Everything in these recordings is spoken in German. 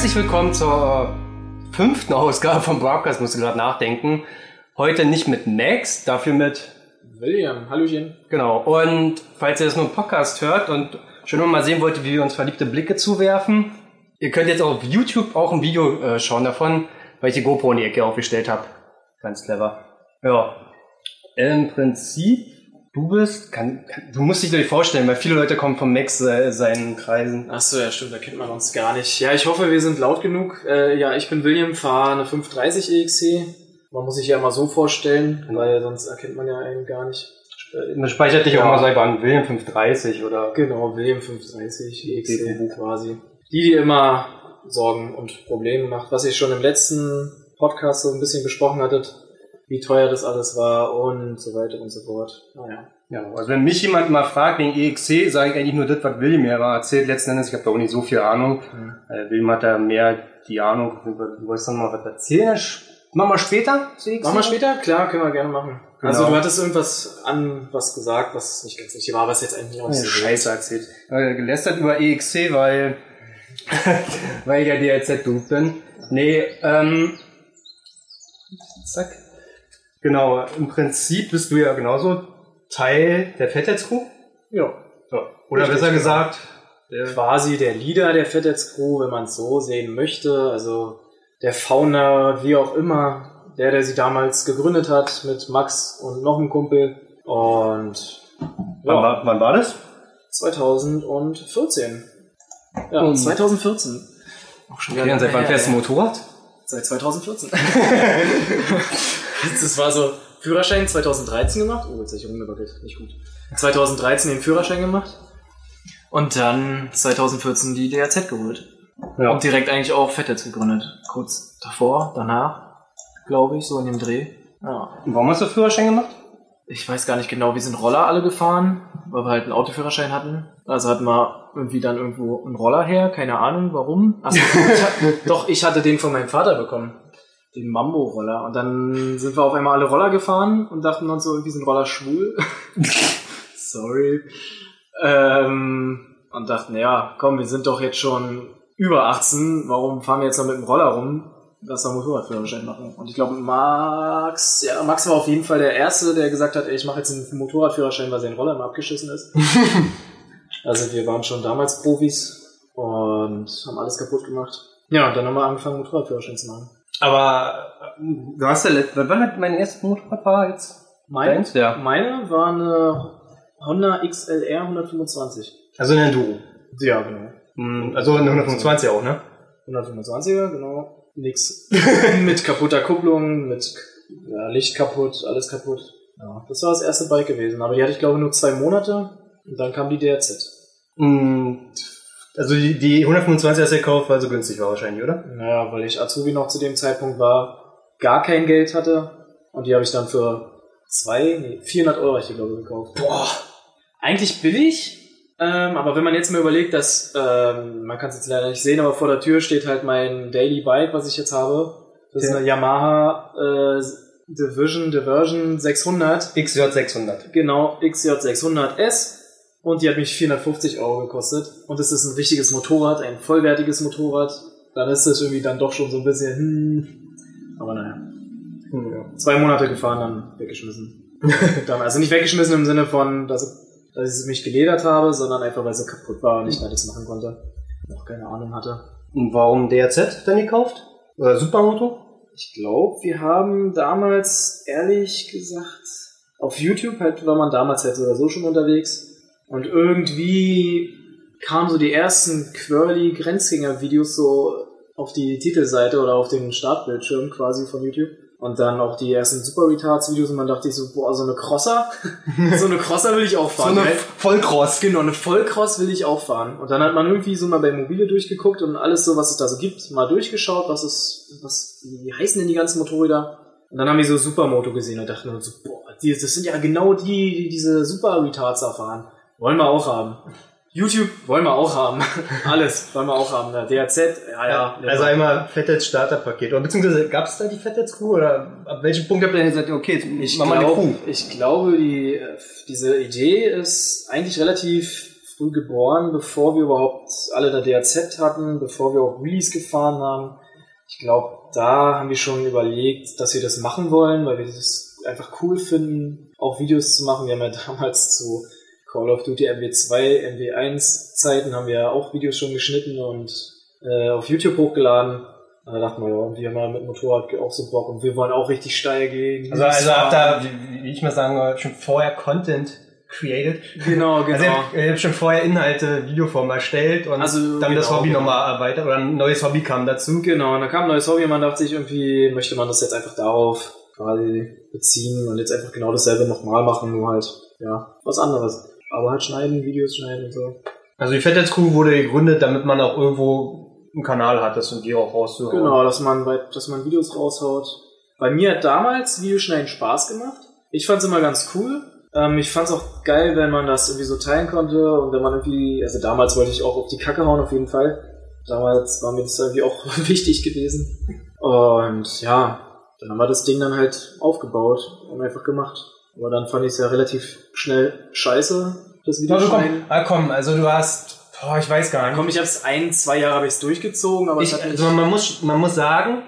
Herzlich willkommen zur fünften Ausgabe vom Broadcast, musste gerade nachdenken. Heute nicht mit Max, dafür mit William. Hallöchen. Genau. Und falls ihr das nur im Podcast hört und schon mal sehen wollt, wie wir uns verliebte Blicke zuwerfen, ihr könnt jetzt auf YouTube auch ein Video äh, schauen davon, weil ich die GoPro in die Ecke aufgestellt habe. Ganz clever. Ja. Im Prinzip, du bist, kann, kann, du musst dich dir vorstellen, weil viele Leute kommen vom Max äh, seinen Kreisen. Ach so, ja stimmt, da kennt man uns gar nicht. Ja, ich hoffe, wir sind laut genug. Äh, ja, ich bin William, fahre eine 530 EXC. Man muss sich ja immer so vorstellen, weil sonst erkennt man ja einen gar nicht. Man speichert dich Ja. auch mal selber an William 530 oder Genau, William 530 EXC quasi. Die, die immer Sorgen und Probleme macht, was ihr schon im letzten Podcast so ein bisschen besprochen hattet, wie teuer das alles war und so weiter und so fort. Naja. Ja, also wenn mich jemand mal fragt wegen EXC, sage ich eigentlich nur das, was William mir aber erzählt letzten Endes. Ich habe da auch nicht so viel Ahnung. Mhm. Äh, William hat da mehr die Ahnung. Du wolltest noch mal was erzählen? Machen wir später zu EXC? Machen wir später? Klar, können wir gerne machen. Genau. Also du hattest irgendwas an was gesagt, was nicht ganz richtig war, was jetzt eigentlich auch nicht Ja, Scheiße erzählt. Äh, gelästert über EXC, weil, weil ich ja DRZ-Dude bin. Nee, ähm, zack. Genau, im Prinzip bist du ja genauso Teil der Fettheads-Crew. Ja. Ja. Oder Richtig, besser genau. gesagt, der Quasi der Leader der Fetheads Crew, wenn man es so sehen möchte. Also der Founder, wie auch immer, der, der sie damals gegründet hat mit Max und noch einem Kumpel. Und wann, ja, war, wann war das? 2014. Ja, Und- 2014. Auch schon Okay, und seit wann fährst du. Motorrad? Seit 2014. das war so Führerschein 2013 gemacht. Oh, jetzt habe ich rumgewackelt. Nicht gut. 2013 den Führerschein gemacht. Und dann 2014 die DRZ geholt. Ja. Und direkt eigentlich auch Fettets gegründet. Kurz davor, danach, glaube ich, so in dem Dreh. Ja. Und warum hast du Führerschein gemacht? Ich weiß gar nicht genau, wir sind Roller alle gefahren, weil wir halt einen Autoführerschein hatten. Also hatten wir irgendwie dann irgendwo einen Roller her, keine Ahnung warum. Achso, doch, ich hatte den von meinem Vater bekommen. Den Mambo-Roller. Und dann sind wir auf einmal alle Roller gefahren und dachten uns so, irgendwie sind Roller schwul. Sorry. Ähm, und dachten, ja, komm, wir sind doch jetzt schon über 18, warum fahren wir jetzt noch mit dem Roller rum? Lass doch Motorradführerschein machen. Und ich glaube, Max, ja, Max war auf jeden Fall der Erste, der gesagt hat, ey, ich mache jetzt einen Motorradführerschein, weil sein Roller immer abgeschissen ist. also wir waren schon damals Profis und haben alles kaputt gemacht. Ja, und dann haben wir angefangen, Motorradführerschein zu machen. Aber du hast ja, let- wann hat mein erstes Motorrad war jetzt? Meine? Ja. meine war eine Honda XLR 125. Also eine Enduro. Ja, genau. Hm, Also eine 125 auch, ne? 125er, genau. Nix mit kaputter Kupplung, mit ja, Licht kaputt, alles kaputt. Ja, das war das erste Bike gewesen. Aber die hatte ich glaube nur zwei Monate und dann kam die DRZ. Hm, Also die, die 125 hast du gekauft, weil sie günstig war wahrscheinlich, oder? Naja, weil ich Azubi noch zu dem Zeitpunkt war, gar kein Geld hatte und die habe ich dann für zwei, nee, 400 Euro ich glaube ich gekauft. Boah, eigentlich billig. Ähm, aber wenn man jetzt mal überlegt, dass, ähm, man kann es jetzt leider nicht sehen, aber vor der Tür steht halt mein Daily Bike, was ich jetzt habe. Das ist Ja. eine Yamaha äh, Division, Diversion 600. XJ600. Genau, XJ600S. Und die hat mich 450 Euro gekostet. Und es ist ein richtiges Motorrad, ein vollwertiges Motorrad. Dann ist das irgendwie dann doch schon so ein bisschen, hm. Aber naja. Hm, ja. Zwei Monate gefahren, dann weggeschmissen. dann, also nicht weggeschmissen im Sinne von, dass, dass ich mich geledert habe, sondern einfach, weil sie kaputt war und ich alles machen konnte. Noch keine Ahnung hatte. Und warum DRZ dann gekauft? Oder Supermoto? Ich glaube, wir haben damals, ehrlich gesagt, auf YouTube halt war man damals halt so oder so schon unterwegs. Und irgendwie kamen so die ersten quirly Grenzgänger-Videos so auf die Titelseite oder auf den Startbildschirm quasi von YouTube. Und dann auch die ersten Super Retards Videos und man dachte sich so, boah, so eine Crosser, so eine Crosser will ich auch fahren. so eine Geil. Vollcross. Genau, eine Vollcross will ich auch fahren. Und dann hat man irgendwie so mal bei Mobile durchgeguckt und alles so, was es da so gibt, mal durchgeschaut, was es, was, wie heißen denn die ganzen Motorräder? Und dann haben wir so Supermoto gesehen und dachten uns so, boah, die, das sind ja genau die, die diese Super Retards da fahren. Wollen wir auch haben. YouTube wollen wir auch haben. Alles wollen wir auch haben. Der DRZ, ja, ja. Also einmal Fettets Starterpaket. Oder beziehungsweise gab es da die Fettets Crew? Oder ab welchem Punkt habt ihr gesagt, okay, jetzt Ich, machen wir eine glaub, Crew? ich glaube, die, äh, diese Idee ist eigentlich relativ früh geboren, bevor wir überhaupt alle der DRZ hatten, bevor wir auch Wheelies gefahren haben. Ich glaube, da haben wir schon überlegt, dass wir das machen wollen, weil wir das einfach cool finden, auch Videos zu machen. Wir haben ja damals zu Call of Duty MW2, MW1 Zeiten haben wir ja auch Videos schon geschnitten und äh, auf YouTube hochgeladen. Da dachten wir, ja, wir haben mit Motorrad auch so Bock und wir wollen auch richtig steil gehen. Also, also habt da, wie, ich mal sagen, schon vorher Content created. Genau, genau. Also ihr habt, ihr habt schon vorher Inhalte, Videoform erstellt und Also, dann das genau, Hobby genau. nochmal erweitert oder ein neues Hobby kam dazu. Genau, und dann kam ein neues Hobby und man dachte sich irgendwie, möchte man das jetzt einfach darauf quasi beziehen und jetzt einfach genau dasselbe nochmal machen, nur halt, ja, was anderes. Aber halt schneiden, Videos schneiden und so. Also die Fat Crew wurde gegründet, damit man auch irgendwo einen Kanal hat, das und die auch rauszuhauen. Genau, dass man, dass man Videos raushaut. Bei mir hat damals Videoschneiden Spaß gemacht. Ich fand's immer ganz cool. Ähm, ich fand's auch geil, wenn man das irgendwie so teilen konnte und wenn man irgendwie, also damals wollte ich auch auf die Kacke hauen auf jeden Fall. Damals war mir das irgendwie auch wichtig gewesen. Und ja, dann haben wir das Ding dann halt aufgebaut und einfach gemacht. Aber dann fand ich es ja relativ schnell scheiße, das Also komm, Videoschneiden. ah, komm, also du hast, boah, ich weiß gar nicht. Komm, ich hab's ein, zwei Jahre habe ich's durchgezogen, aber ich, es also man muss, man muss sagen,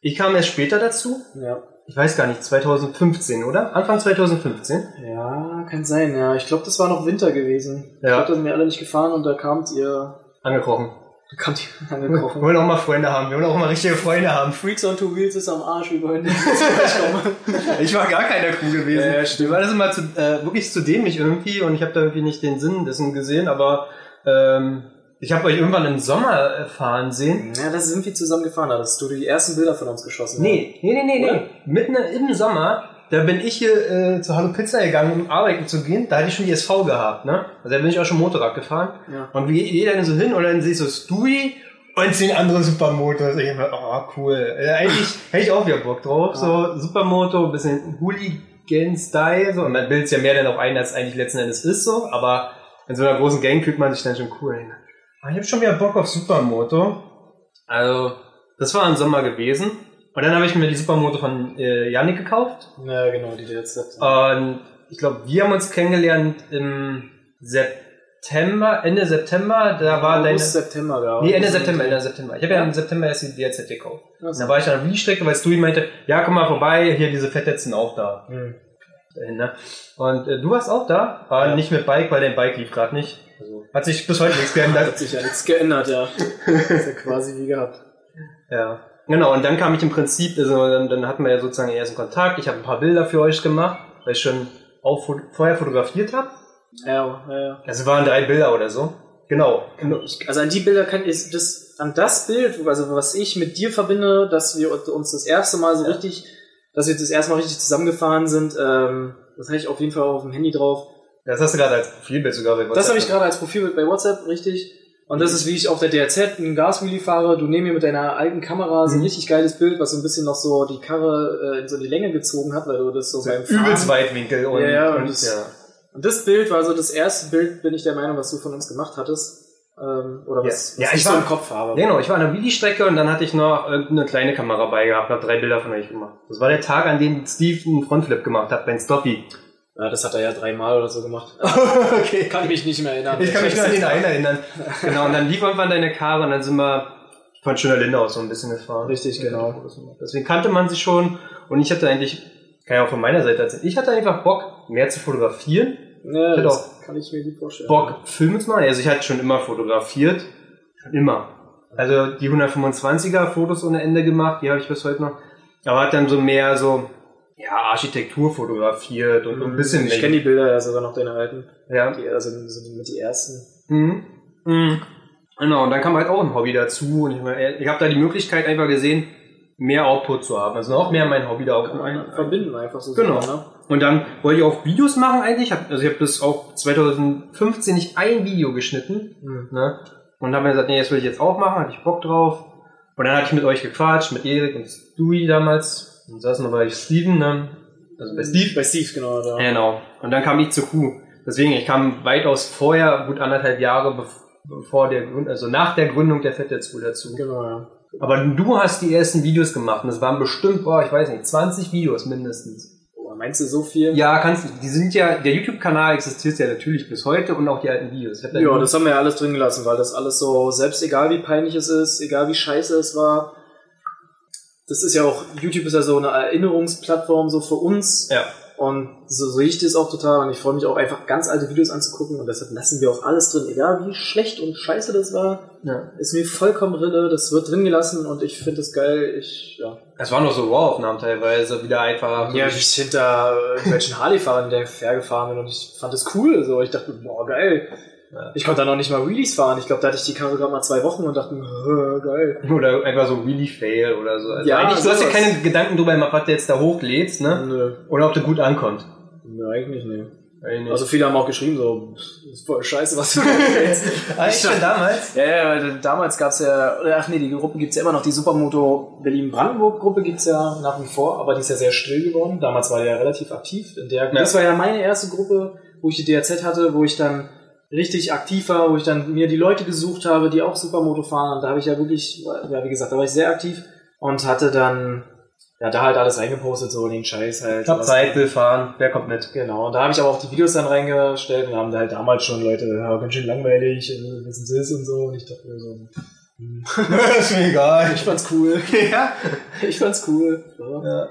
ich kam erst später dazu. ja. Ich weiß gar nicht, 2015, oder? Anfang 2015. Ja, kann sein, ja. Ich glaube, das war noch Winter gewesen. Ich Ja. glaube, da sind wir alle nicht gefahren und da kamt ihr, Angekrochen. Da ihr Wir angekrochen. wollen auch mal Freunde haben. Wir wollen auch mal richtige Freunde haben. Freaks on Two Wheels ist am Arsch, wie wollen die kommen? Ich war gar keiner Crew gewesen. Ja, ja, stimmt. Mir war das immer zu, äh, wirklich zu dämlich irgendwie und ich habe da irgendwie nicht den Sinn dessen gesehen, aber ähm, ich habe euch irgendwann im Sommer äh, fahren sehen. Ja, da sind wir zusammen gefahren, da hast du die ersten Bilder von uns geschossen. Nee, nee, nee, nee, nee. Mitten im Sommer, da bin ich hier äh, zu Hallo Pizza gegangen, um arbeiten zu gehen. Da hatte ich schon die SV gehabt, ne? Also da bin ich auch schon Motorrad gefahren. Ja. Und wie jeder dann so hin und dann sehe ich so Stewie und zehn andere Supermotos. Ich mir, oh cool. Äh, eigentlich hätte ich auch wieder Bock drauf. So Supermoto, bisschen Hooligan-Style. So. Und man bildet ja mehr dann auch ein, als es eigentlich letzten Endes ist so. Aber in so einer großen Gang fühlt man sich dann schon cool. Aber ich habe schon wieder Bock auf Supermoto. Also, das war im Sommer gewesen. Und dann habe ich mir die Supermoto von äh, Yannick gekauft. Ja, genau, die jetzt Und ich glaube, wir haben uns kennengelernt im September, Ende September. Da war deine. September da. Nee, Ende September, Ende September. Ich habe ja im September erst die DRZ gekauft. Ja, Und da war ich an der Wii-Strecke, weil Stewie meinte, ja, komm mal vorbei, hier diese sind auch da. Hm. Ne? Und äh, du warst auch da, aber Ja. nicht mit Bike, weil dein Bike lief gerade nicht. Also, hat sich bis heute nichts geändert. Hat sich ja nichts geändert, ja. ist ja quasi wie gehabt. Ja. Genau, und dann kam ich im Prinzip, also dann, dann hatten wir ja sozusagen erst einen Kontakt. Ich habe ein paar Bilder für euch gemacht, weil ich schon auch vorher fotografiert habe. Ja, ja, ja. Also waren drei Bilder oder so. Genau. Also an die Bilder kann ich das an das Bild, also was ich mit dir verbinde, dass wir uns das erste Mal so Ja. richtig, dass wir das erste Mal richtig zusammengefahren sind, ähm, das habe ich auf jeden Fall auch auf dem Handy drauf. Das hast du gerade als Profilbild sogar bei Das WhatsApp. habe ich gerade als Profilbild bei WhatsApp, richtig. Und das ist, wie ich auf der DRZ einen Gaswheelie fahre. Du neben mir mit deiner alten Kamera so ein Mhm. richtig geiles Bild, was so ein bisschen noch so die Karre äh, in so die Länge gezogen hat, weil du das so beim Fahren... Übelst Weitwinkel und, Ja, ja, und und das- ja. Und das Bild war so das erste Bild, bin ich der Meinung, was du von uns gemacht hattest. Ähm, oder was, Ja. was Ja, ich ich so war- im Kopf habe. Genau, ich war an der Wheelie-Strecke und dann hatte ich noch irgendeine kleine Kamera bei gehabt, habe drei Bilder von euch gemacht. Das war der Tag, an dem Steve einen Frontflip gemacht hat, beim Stoppy. Ja, das hat er ja dreimal oder so gemacht. okay. Kann mich nicht mehr erinnern. Ich kann mich nur an den einen erinnern. Genau, und dann lief irgendwann deine Karre und dann sind wir von Schöner Linde aus so ein bisschen gefahren. Richtig, genau. Deswegen kannte man sich schon und ich hatte eigentlich, kann ich auch von meiner Seite erzählen, ich hatte einfach Bock, mehr zu fotografieren, Ja, hätte das kann ich mir gut vorstellen. Bock, Filme zu machen. Also ich hatte schon immer fotografiert. Schon immer. Also die 125er Fotos ohne Ende gemacht, die habe ich bis heute noch. Aber hat dann so mehr so, ja, Architektur fotografiert und so ein bisschen Ich kenne die Bilder ja sogar noch, deine alten. Ja. Die, also so die, mit die ersten. Mhm. Mhm. Genau, und dann kam halt auch ein Hobby dazu und ich, meine, ich habe da die Möglichkeit einfach gesehen, mehr Output zu haben. Also noch mehr mein Hobby da auch ein, verbinden einfach so. Genau. super, ne? Und dann wollte ich auch Videos machen eigentlich. Also ich habe bis auch 2015 nicht ein Video geschnitten. Hm. Ne? Und habe mir gesagt, nee, das will ich jetzt auch machen, hatte ich Bock drauf. Und dann hatte ich mit euch gequatscht, mit Erik und Stewie damals. Und saßen wir bei Steven, ne? Also bei Steve. Bei Steve, genau. Da. Genau. Und dann kam ich zur Kuh. Deswegen, ich kam weitaus vorher, gut anderthalb Jahre bev- bevor der Grund, also nach der Gründung der Fette School dazu. Genau, ja. Aber du hast die ersten Videos gemacht und es waren bestimmt, boah, ich weiß nicht, 20 Videos mindestens. Boah, Meinst du so viel? Ja, kannst du. Die sind ja, der YouTube-Kanal existiert ja natürlich bis heute und auch die alten Videos. Ja, das haben wir ja alles drin gelassen, weil das alles so, selbst egal wie peinlich es ist, egal wie scheiße es war, das ist ja auch, YouTube ist ja so eine Erinnerungsplattform so für uns. ja. Und so sehe ich das auch total und ich freue mich auch einfach ganz alte Videos anzugucken und deshalb lassen wir auch alles drin, egal wie schlecht und scheiße das war, ja. ist mir vollkommen Rille, das wird drin gelassen und ich finde das geil, ich, ja. Es waren noch so Raw-Aufnahmen teilweise, wieder einfach. Ja, ich hinter irgendwelchen Harley-Fahrern der fair gefahren bin und ich fand das cool. So, ich dachte, boah, geil. Ja. Ich konnte da noch nicht mal Wheelies fahren. Ich glaube, da hatte ich die Karre gerade mal zwei Wochen und dachte, mir, "Hä, geil. Oder einfach so Wheelie Fail oder so. Also Ja, eigentlich, du hast ja sowas. keine Gedanken drüber gemacht, was du jetzt da hochlädst, ne? Nö, Oder ob du gut ankommt. nö, eigentlich nicht. Eigentlich. Also viele haben auch geschrieben, so, "Pff, ist voll scheiße, was du erzählst. eigentlich schon damals. Ja, ja, weil damals gab's ja, oder ach nee, die Gruppe gibt's ja immer noch, die Supermoto Berlin-Brandenburg-Gruppe gibt's ja nach wie vor, aber die ist ja sehr still geworden. Damals war die ja relativ aktiv. In der, Ja. Das war ja meine erste Gruppe, wo ich die DRZ hatte, wo ich dann richtig aktiv war, wo ich dann mir die Leute gesucht habe, die auch Supermoto fahren. Und da habe ich ja wirklich, ja wie gesagt, da war ich sehr aktiv und hatte dann ja da halt alles reingepostet, so den Scheiß halt. Ich hab Zeit, will fahren, wer kommt mit? Genau, und da habe ich aber auch die Videos dann reingestellt und haben da halt damals schon Leute, ja, ganz schön langweilig, was ist das und so. Und ich dachte mir so, hm. ist mir egal. ich fand's cool. ja. Ich fand's cool. Ja. ja.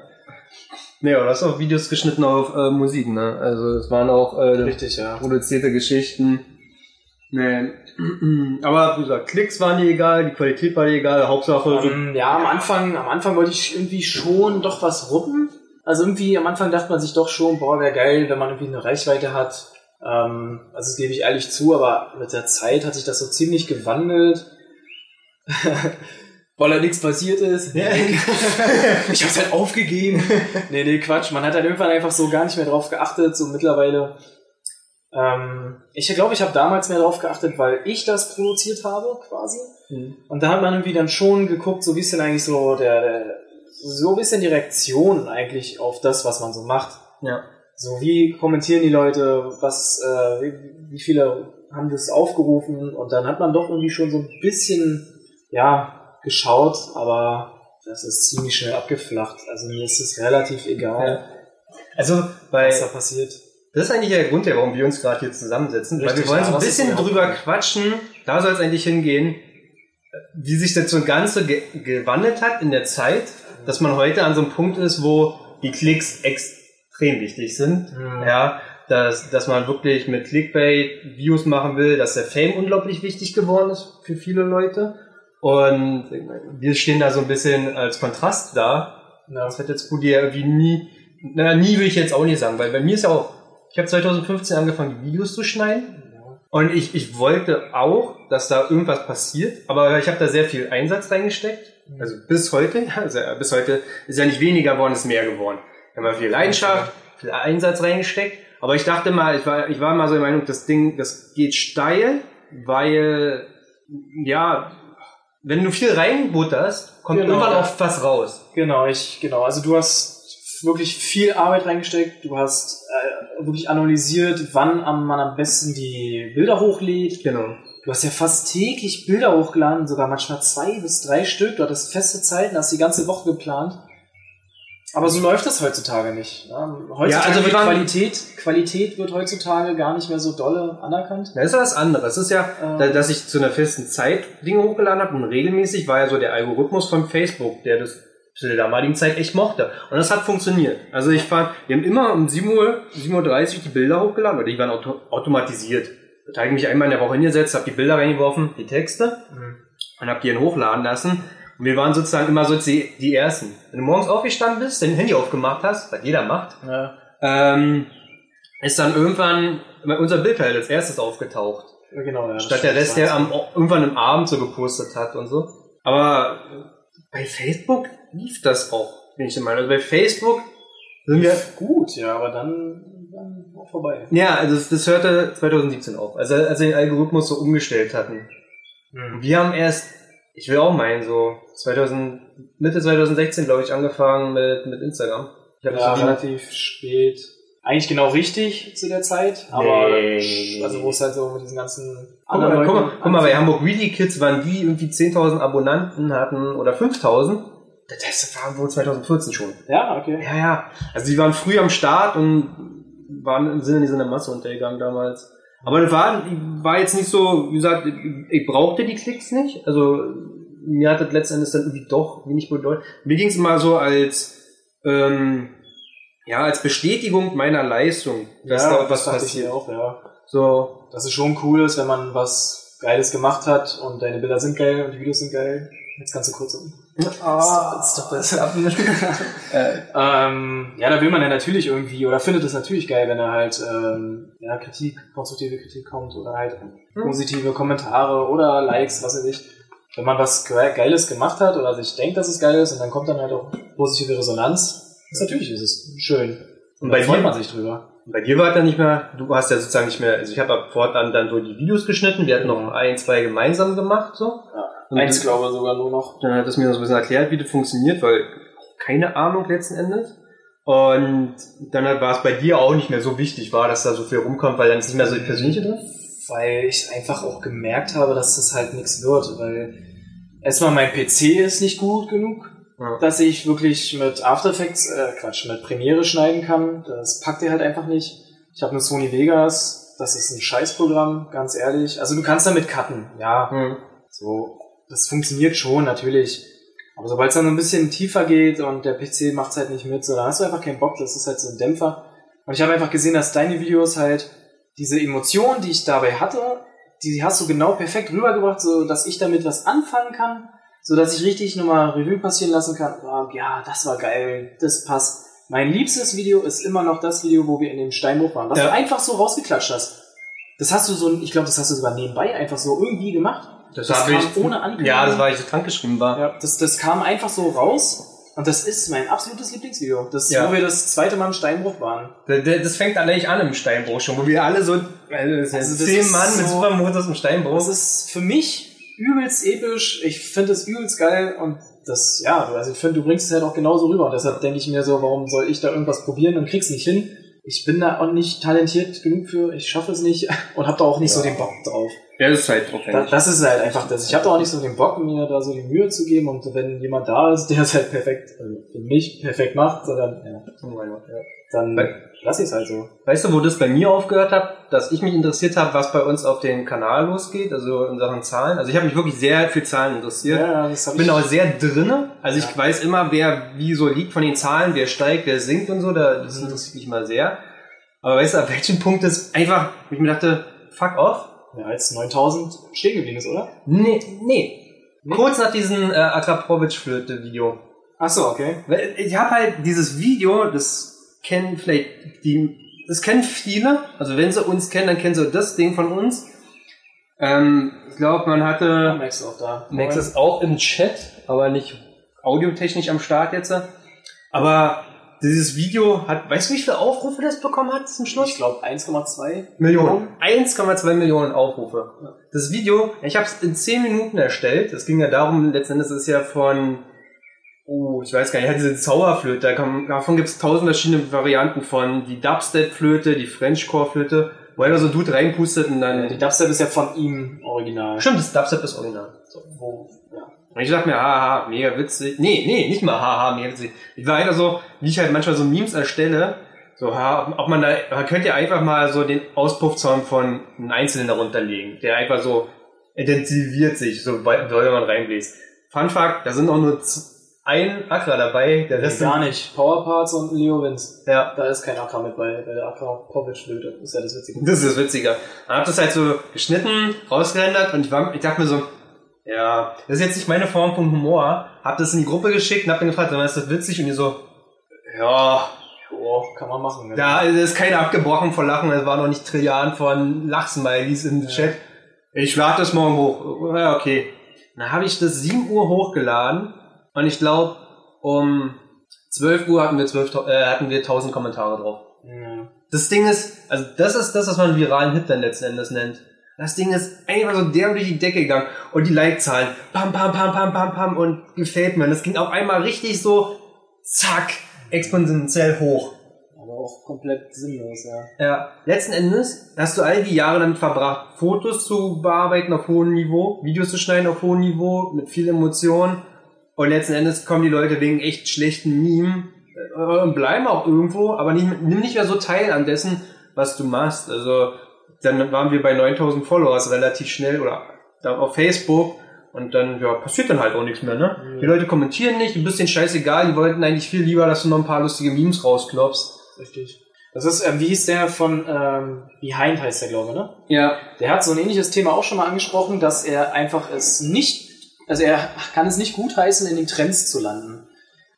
Nee, aber du hast auch Videos geschnitten auf äh, Musik, ne? Also es waren auch äh, Richtig, ja. produzierte Geschichten. Nee. Aber wie gesagt, Klicks waren dir egal, die Qualität war dir egal, Hauptsache. so- Ähm, ja, am Anfang, am Anfang wollte ich irgendwie schon doch was ruppen. Also irgendwie am Anfang dachte man sich doch schon, boah, wäre geil, wenn man irgendwie eine Reichweite hat. Ähm, also das gebe ich ehrlich zu, aber mit der Zeit hat sich das so ziemlich gewandelt. Weil da nichts passiert ist. Ja. ich hab's halt aufgegeben. nee, nee, Quatsch. Man hat halt irgendwann einfach so gar nicht mehr drauf geachtet. So mittlerweile. Ähm, ich glaube, ich habe damals mehr drauf geachtet, weil ich das produziert habe, quasi. Mhm. Und da hat man irgendwie dann schon geguckt, so wie ist denn eigentlich so der, der so ein bisschen die Reaktion eigentlich auf das, was man so macht. Ja. So, wie kommentieren die Leute, was, äh, wie, wie viele haben das aufgerufen und dann hat man doch irgendwie schon so ein bisschen, ja, geschaut, aber das ist ziemlich schnell abgeflacht. Also mir ist es relativ egal, Also bei was da passiert. Das ist eigentlich der Grund, warum wir uns gerade hier zusammensetzen, weil Richtig, wir wollen ja, so ein bisschen drüber quatschen, da soll es eigentlich hingehen, wie sich das so Ganze ge gewandelt hat in der Zeit, dass man heute an so einem Punkt ist, wo die Klicks extrem wichtig sind. Mhm. Ja, dass, dass man wirklich mit Clickbait Views machen will, dass der Fame unglaublich wichtig geworden ist für viele Leute. Und wir stehen da so ein bisschen als Kontrast da. Ja. Das hat jetzt Rudi ja irgendwie nie, na, nie will ich jetzt auch nicht sagen, weil bei mir ist ja auch, ich habe 2015 angefangen, die Videos zu schneiden. Und ich, ich wollte auch, dass da irgendwas passiert, aber ich habe da sehr viel Einsatz reingesteckt. Also bis heute, also bis heute ist ja nicht weniger geworden, ist mehr geworden. Wir haben viel Leidenschaft, viel Einsatz reingesteckt. Aber ich dachte mal, ich war, ich war mal so der Meinung, das Ding, das geht steil, weil, ja, wenn du viel reinbutterst, kommt Genau, irgendwann auch was raus. Genau, ich, genau. Also du hast wirklich viel Arbeit reingesteckt. Du hast äh, wirklich analysiert, wann am, man am besten die Bilder hochlädt. Genau. Du hast ja fast täglich Bilder hochgeladen, sogar manchmal zwei bis drei Stück. Du hattest feste Zeiten, hast die ganze Woche geplant. Aber so läuft das heutzutage nicht. Ne? Heutzutage Ja, also wir wird Qualität, Qualität wird heutzutage gar nicht mehr so dolle anerkannt. Das ist ja was anderes. Es ist ja, Ähm. da- dass ich zu einer festen Zeit Dinge hochgeladen habe und regelmäßig war ja so der Algorithmus von Facebook, der das zu der damaligen Zeit echt mochte. Und das hat funktioniert. Also ich fand, wir haben immer um 7 Uhr, 7.30 Uhr die Bilder hochgeladen, oder die waren auto automatisiert. Da habe ich mich einmal in der Woche hingesetzt, habe die Bilder reingeworfen, die Texte, und habe die dann hochladen lassen. Und wir waren sozusagen immer so die, die Ersten. Wenn du morgens aufgestanden bist, dein Handy aufgemacht hast, was jeder macht, Ja, ähm, ist dann irgendwann unser Bild halt als erstes aufgetaucht. genau. Ja, Statt der Rest, der am, irgendwann im Abend so gepostet hat und so. Aber bei Facebook lief das auch, bin ich der Meinung. Also bei Facebook sind wir, gut, ja, aber dann, dann auch vorbei. ja, also das, das hörte 2017 auf, also als wir den Algorithmus so umgestellt hatten. Und wir haben erst, ich will auch meinen, so 2000, Mitte 2016, glaube ich, angefangen mit, mit Instagram. Ich habe Ja, so relativ spät. Eigentlich genau richtig zu der Zeit, aber Nee. also wo es halt so mit diesen ganzen Guck mal, guck mal, guck mal, bei. Hamburg Really Kids waren die irgendwie 10.000 Abonnanten hatten oder 5.000. Das war wohl 2014 schon. Ja, okay. Ja, ja. Also die waren früh am Start und waren im Sinne dieser Masse untergegangen damals. Aber das war, war jetzt nicht so, wie gesagt, ich brauchte die Klicks nicht. Also mir hat das letztendlich dann irgendwie doch wenig bedeutet. Mir ging es immer so als ähm, ja, als Bestätigung meiner Leistung, dass ja, da was ich passiert. auch, ja. So, Dass es schon cool ist, wenn man was Geiles gemacht hat und deine Bilder sind geil und die Videos sind geil. Jetzt kannst du kurz um. Ah, Stop it. ähm, ja, da will man ja natürlich irgendwie oder findet es natürlich geil, wenn er halt ähm, ja, Kritik, konstruktive Kritik kommt oder halt positive Kommentare oder Likes, was weiß ich. Wenn man was Ge- Geiles gemacht hat oder sich denkt, dass es geil ist und dann kommt dann halt auch positive Resonanz, ist natürlich ist es schön. Und bei da freut dir? man sich drüber. Bei dir war dann nicht mehr, du hast ja sozusagen nicht mehr, also ich habe ab fortan dann so die Videos geschnitten, wir hatten noch ein, zwei gemeinsam gemacht, so. Und Eins glaube ich sogar nur noch. Dann hat es mir so ein bisschen erklärt, wie das funktioniert, weil keine Ahnung letzten Endes. Und dann war es bei dir auch nicht mehr so wichtig, war, dass da so viel rumkommt, weil dann ist nicht mehr so die persönliche drin. weil ich einfach auch gemerkt habe, dass das halt nichts wird, weil erstmal mein PC ist nicht gut genug, Ja. dass ich wirklich mit After Effects, äh, Quatsch, mit Premiere schneiden kann. Das packt er halt einfach nicht. Ich habe eine Sony Vegas, das ist ein Scheißprogramm, ganz ehrlich. Also du kannst damit cutten, ja, Hm. so. Das funktioniert schon, natürlich. Aber sobald es dann ein bisschen tiefer geht und der PC macht halt nicht mit, so, dann hast du einfach keinen Bock, das ist halt so ein Dämpfer. Und ich habe einfach gesehen, dass deine Videos halt diese Emotionen, die ich dabei hatte, die hast du genau perfekt rübergebracht, so dass ich damit was anfangen kann, so dass ich richtig nochmal Revue passieren lassen kann. Oh, ja, das war geil, das passt. Mein liebstes Video ist immer noch das Video, wo wir in dem Steinbruch waren, was Ja. du einfach so rausgeklatscht hast. Das hast du so, ich glaube, das hast du sogar nebenbei einfach so irgendwie gemacht. Das, Das kam ich ohne Ankündigung. Ja, das war, ich so krank geschrieben war. Ja, das, das kam einfach so raus. Und das ist mein absolutes Lieblingsvideo. Das, Ja. wo wir das zweite Mal im Steinbruch waren. Das, das fängt eigentlich an im Steinbruch schon, wo wir alle so, also Also zehn Mann mit so- Supermotors im Steinbruch. Das ist für mich übelst episch. Ich finde es übelst geil und das, ja, also ich finde, du bringst es halt auch genauso rüber. Und deshalb denke ich mir so, warum soll ich da irgendwas probieren und krieg's nicht hin? Ich bin da auch nicht talentiert genug für, ich schaffe es nicht und habe da auch nicht so Ja. den Bock drauf. ja, das ist halt Da, aufwendig. das ist halt einfach das. Ich habe da auch nicht so den Bock, mir da so die Mühe zu geben und wenn jemand da ist, der es halt perfekt, also für mich perfekt macht, so dann, ja, dann Weil- lass ich es halt so. Weißt du, wo das bei mir aufgehört hat, dass ich mich interessiert habe, was bei uns auf dem Kanal losgeht, also in Sachen Zahlen. Also ich habe mich wirklich sehr für Zahlen interessiert. Ja, das hab Ich bin ich. auch sehr drinne. Also ich Ja. weiß immer, wer wie so liegt von den Zahlen, wer steigt, wer sinkt und so. Da, das Mhm. interessiert mich immer sehr. Aber weißt du, ab welchem Punkt ist einfach, wo ich mir dachte, fuck off. ja, als 9000 stehen geblieben ist, oder? Nee, nee. Nee? Kurz nach diesem äh, Akrapovic-Flöte-Video. Ach so, okay. Ich habe halt dieses Video, das kennen vielleicht die, das kennen viele. Also wenn sie uns kennen, dann kennen sie das Ding von uns. Ähm, ich glaube, man Ja, hatte Max ist auch da. Max ist auch im Chat, aber nicht audiotechnisch am Start jetzt. Aber dieses Video hat, weißt du, wie viele Aufrufe das bekommen hat zum Schluss? Ich glaube 1,2 Millionen. 1,2 Millionen Aufrufe. Das Video, ich habe es in 10 Minuten erstellt. Es ging ja darum, letzten Endes ist ja von, oh, ich weiß gar nicht, ja, diese Zauberflöte, davon gibt es tausend verschiedene Varianten von, die Dubstep-Flöte, die Frenchcore-Flöte, wo einer so ein Dude reinpustet und dann... Die Dubstep ist ja von ihm original. Stimmt, das Dubstep ist original. So, wo, ja. Und ich dachte mir, haha, mega witzig. Nee, nee, nicht mal haha, mega witzig. Ich war einfach so, wie ich halt manchmal so Memes erstelle, so, ha, ob man da, man könnte ja einfach mal so den Auspuffzaun von einem Einzelnen darunter legen, der einfach so intensiviert sich, so weit doll man reinbläst. Fun Fact, da sind auch nur ein Akra dabei, der Rest gar nicht. Powerparts und Leo Wins. ja, Da ist kein Akra mit bei, bei der Akra Povic Flöte. Ist ja das Witzige. Das ist witziger. Dann hab das halt so geschnitten, rausgerendert und ich, war, ich dachte mir so, ja, das ist jetzt nicht meine Form von Humor. Hab das in die Gruppe geschickt und hab dann gefragt, dann ist das witzig und die so, ja, Oh, kann man machen. Ne? da ist keiner abgebrochen vor Lachen, es waren noch nicht Trilliarden von Lachsmilies im Ja. Chat. Ich lade das morgen hoch. Ja, okay. Dann habe ich das 7 Uhr hochgeladen und ich glaube, um 12 Uhr hatten wir, 12, äh, hatten wir 1000 Kommentare drauf. Ja. Das Ding ist, also das ist das, was man viralen Hit dann letzten Endes nennt. Das Ding ist einfach so derb durch die Decke gegangen. Und die Like-Zahlen, pam, pam, pam, pam, pam, pam, und gefällt mir. Das ging auf einmal richtig so, zack, exponentiell hoch. Aber auch komplett sinnlos, ja. Ja, letzten Endes hast du all die Jahre damit verbracht, Fotos zu bearbeiten auf hohem Niveau, Videos zu schneiden auf hohem Niveau, mit viel Emotion. Und letzten Endes kommen die Leute wegen echt schlechten Meme äh, und bleiben auch irgendwo, aber nicht, nimm nicht mehr so teil an dessen, was du machst. Also dann waren wir bei 9000 Followers relativ schnell oder auf Facebook und dann ja, passiert dann halt auch nichts mehr. Ne? Ja. Die Leute kommentieren nicht, ein bisschen scheißegal, die wollten eigentlich viel lieber, dass du noch ein paar lustige Memes rausklopfst. Richtig. Das ist, ähm, wie hieß der von ähm, Behind heißt der, glaube ich, ne? Ja. Der hat so ein ähnliches Thema auch schon mal angesprochen, dass er einfach es nicht, also er kann es nicht gutheißen, in den Trends zu landen.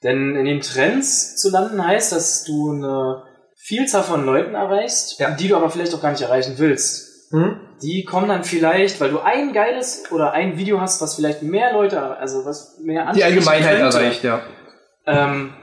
Denn in den Trends zu landen heißt, dass du eine Vielzahl von Leuten erreichst, Ja. die du aber vielleicht auch gar nicht erreichen willst. Hm? Die kommen dann vielleicht, weil du ein geiles oder ein Video hast, was vielleicht mehr Leute, also was mehr Die Allgemeinheit könnte, erreicht, ja. ähm,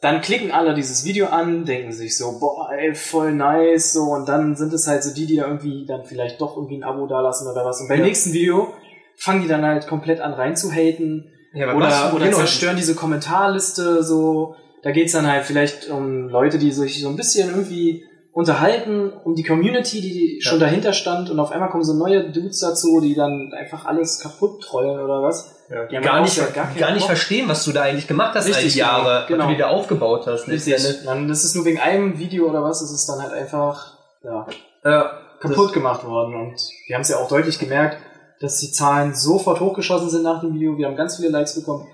dann klicken alle dieses Video an, denken sich so, boah, ey, voll nice, so, und dann sind es halt so die, die da irgendwie dann vielleicht doch irgendwie ein Abo dalassen oder was. Und beim Ja. nächsten Video fangen die dann halt komplett an reinzuhaten ja oder, oder Genau. zerstören diese Kommentarliste so. Da geht's dann halt vielleicht um Leute, die sich so ein bisschen irgendwie unterhalten, um die Community, die schon dahinter stand und auf einmal kommen so neue Dudes dazu, die dann einfach alles kaputt trollen oder was. Ja, Die haben gar, nicht, ja gar, gar keinen nicht Bock. verstehen, was du da eigentlich gemacht hast all Richtig, die Jahre, genau, was du genau. dir da aufgebaut hast. Endes. Dann, das ist nur wegen einem Video oder was, das ist dann halt einfach ja, Ja, kaputt gemacht worden. Und wir haben es ja auch deutlich gemerkt, dass die Zahlen sofort hochgeschossen sind nach dem Video. Wir haben ganz viele Likes bekommen.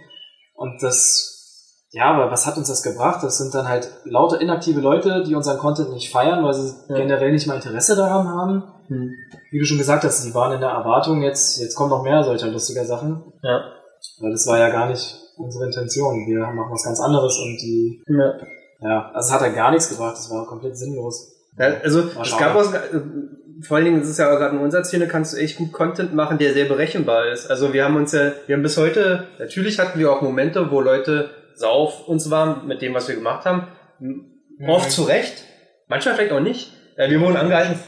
Und das, ja, aber was hat uns das gebracht? Das sind dann halt lauter inaktive Leute, die unseren Content nicht feiern, weil sie Ja. generell nicht mal Interesse daran haben. Hm. Wie du schon gesagt hast, die waren in der Erwartung, jetzt, jetzt kommen noch mehr solcher lustiger Sachen. Ja. Weil das war ja gar nicht unsere Intention. Wir machen was ganz anderes und die, ja. ja, also es hat halt gar nichts gebracht, das war komplett sinnlos. Ja, also es gab äh, vor allen Dingen ist es ja auch gerade in unserer Szene, kannst du echt gut Content machen, der sehr berechenbar ist. Also wir haben uns ja, wir haben bis heute, natürlich hatten wir auch Momente, wo Leute sau auf uns waren mit dem, was wir gemacht haben. Oft zu Recht, manchmal vielleicht auch nicht. Ja, wir wurden angehalten,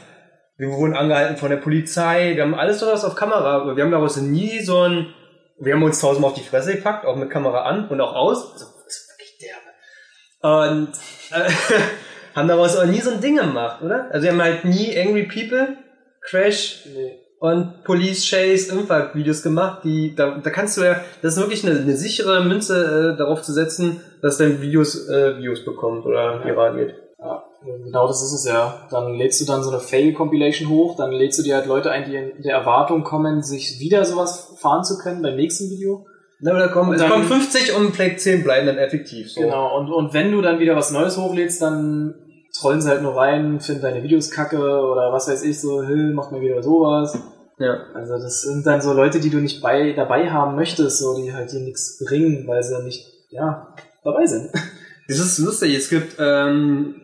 wir wurden angehalten von der Polizei, wir haben alles sowas auf Kamera, aber wir haben daraus nie so ein, wir haben uns tausendmal auf die Fresse gepackt, auch mit Kamera an und auch aus. Also, das ist wirklich derbe. Und äh, haben daraus auch nie so ein Ding gemacht, oder? Also wir haben halt nie Angry People, Crash Nee. und Police Chase irgendwas Videos gemacht, die da, da kannst du ja, das ist wirklich eine, eine sichere Münze äh, darauf zu setzen, dass dein Videos äh, Views bekommt oder viral geht. Ja, genau das ist es ja. Dann lädst du dann so eine Fail-Compilation hoch, dann lädst du dir halt Leute ein, die in der Erwartung kommen, sich wieder sowas fahren zu können beim nächsten Video. Na, da kommen, Und es dann- kommen 50 und vielleicht 10 bleiben dann effektiv. So. Genau, und, und wenn du dann wieder was Neues hochlädst, dann trollen sie halt nur rein, finden deine Videos kacke oder was weiß ich, so, Hill, mach mal wieder sowas. Ja. Also das sind dann so Leute, die du nicht bei, dabei haben möchtest, so, die halt dir nichts bringen, weil sie nicht, ja, dabei sind. Das ist lustig. Es gibt, ähm,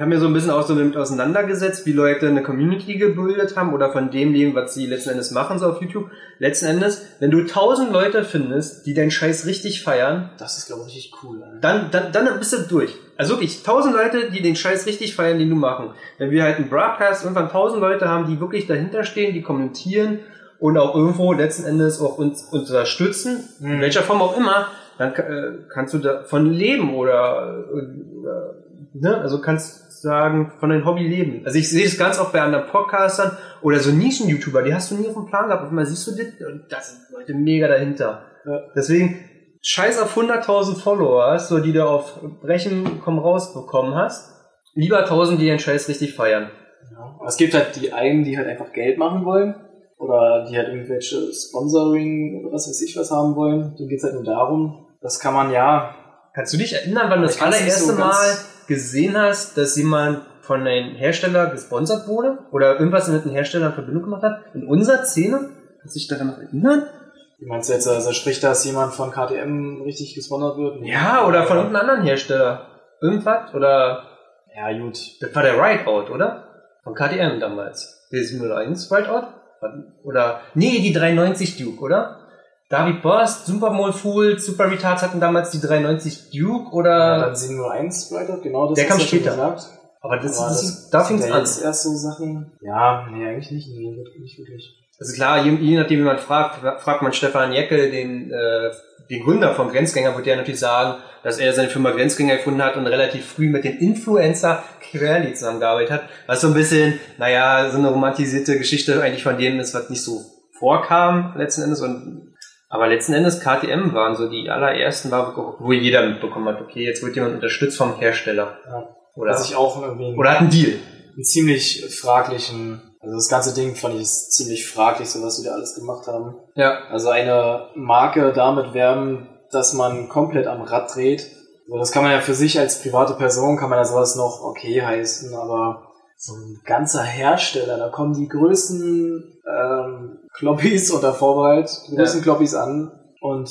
haben ja so ein bisschen auch so damit auseinandergesetzt, wie Leute eine Community gebildet haben oder von dem leben, was sie letzten Endes machen, so auf YouTube. Letzten Endes, wenn du tausend Leute findest, die deinen Scheiß richtig feiern, Das ist, glaube ich, richtig cool. Alter. dann, dann, dann bist du durch. Also wirklich, tausend Leute, die den Scheiß richtig feiern, den du machen. Wenn wir halt einen Broadcast irgendwann tausend Leute haben, die wirklich dahinter stehen, die kommentieren und auch irgendwo letzten Endes auch uns unterstützen, in Mhm. welcher Form auch immer, dann äh, kannst du davon leben oder, oder ne? also kannst sagen, von deinem Hobby leben. Also ich sehe das ganz oft bei anderen Podcastern oder so Nischen-YouTuber, die hast du nie auf dem Plan gehabt. Auf einmal siehst du das und da sind Leute mega dahinter. Ja. Deswegen, scheiß auf 100.000 Follower, so die du auf Brechen komm raus bekommen hast. Lieber 1000, die den Scheiß richtig feiern. Ja. Es gibt halt die einen, die halt einfach Geld machen wollen oder die halt irgendwelche Sponsoring oder was weiß ich was haben wollen. Denen geht's halt nur darum. Das kann man ja. Kannst du dich erinnern, wann du das allererste so Mal gesehen hast, dass jemand von einem Hersteller gesponsert wurde? Oder irgendwas mit einem Hersteller in Verbindung gemacht hat? In unserer Szene? Kannst du dich daran noch erinnern? Wie meinst du jetzt, also sprich, dass jemand von KTM richtig gesponsert wird? Ja, oder von irgendeinem anderen Hersteller. Irgendwas? Oder Ja, gut. das war der Rideout, oder? Von KTM damals. Der 701 Rideout? Oder, nee, die 390 Duke, oder? David Borst, Supermol Fools, Super Retards hatten damals die 390 Duke, Ja, oder? dann 701 Rider, genau das Der kam ja später. gesagt. aber das, Aber das, ist, da fing es sind ja an. jetzt erst so Sachen. Ja, nee, eigentlich nicht. Nee, nicht wirklich. Also klar, je, je nachdem, wie man fragt, fra- fragt man Stefan Jeckel, den, äh, den Gründer von Grenzgänger, wird der natürlich sagen, dass er seine Firma Grenzgänger gefunden hat und relativ früh mit dem Influencer Querli zusammengearbeitet hat, was so ein bisschen, naja, so eine romantisierte Geschichte eigentlich von dem ist, was nicht so vorkam letzten Endes und Aber letzten Endes KTM waren so die allerersten, wo jeder mitbekommen hat, okay, jetzt wird jemand unterstützt vom Hersteller. Ja. Oder, Was ich auch irgendwie oder hat einen Deal. einen ziemlich fraglichen, also das ganze Ding fand ich ziemlich fraglich, so was die da alles gemacht haben. Ja. Also eine Marke damit werben, dass man komplett am Rad dreht. So, das kann man ja für sich als private Person, kann man ja sowas noch okay heißen, aber so ein ganzer Hersteller, da kommen die größten ähm, Kloppis unter Vorbehalt, die größten Ja. Kloppis an und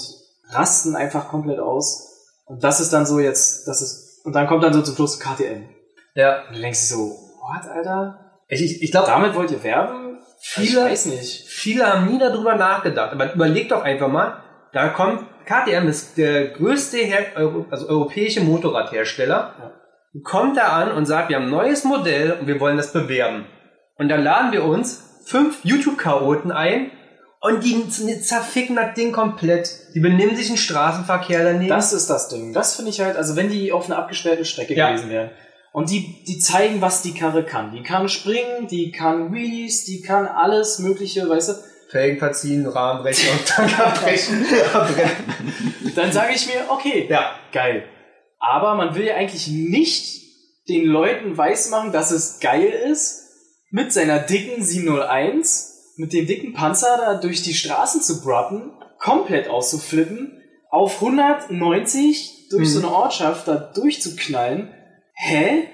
rasten einfach komplett aus. Und das ist dann so jetzt, das ist, und dann kommt dann so zum Schluss KTM. Ja. Und du denkst so, what, Alter? Ich, ich, ich glaube, Damit wollt ihr werben? Viele- ich weiß nicht. viele haben nie darüber nachgedacht. Aber überleg doch einfach mal, da kommt, KTM ist der größte Her also europäische Motorradhersteller, kommt da an und sagt, wir haben ein neues Modell und wir wollen das bewerben. Und dann laden wir uns fünf YouTube-Chaoten ein und die zerficken das Ding komplett. Die benehmen sich im Straßenverkehr daneben. Das ist das Ding. Das finde ich halt, also wenn die auf einer abgesperrten Strecke Ja. gewesen wären und die, die zeigen, was die Karre kann. Die kann springen, die kann Wheelies, die kann alles Mögliche, weißt du. Felgen verziehen, Rahmen brechen und dann abbrechen. abbrechen. Dann sage ich mir, okay, ja. geil. Aber man will ja eigentlich nicht den Leuten weismachen, dass es geil ist, mit seiner dicken 701, mit dem dicken Panzer da durch die Straßen zu bratten, komplett auszuflippen, auf 190 durch Mhm. so eine Ortschaft da durchzuknallen. Hä?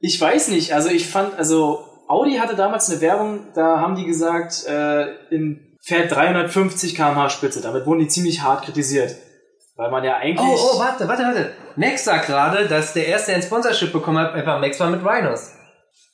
Ich weiß nicht. Also ich fand, also Audi hatte damals eine Werbung, da haben die gesagt, äh, in fährt 350 km/h Spitze. Damit wurden die ziemlich hart kritisiert. Weil man ja eigentlich. Oh, oh, warte, warte, warte. Max sagt gerade, dass der erste, der ein Sponsorship bekommen hat, einfach Max war mit Rhinos.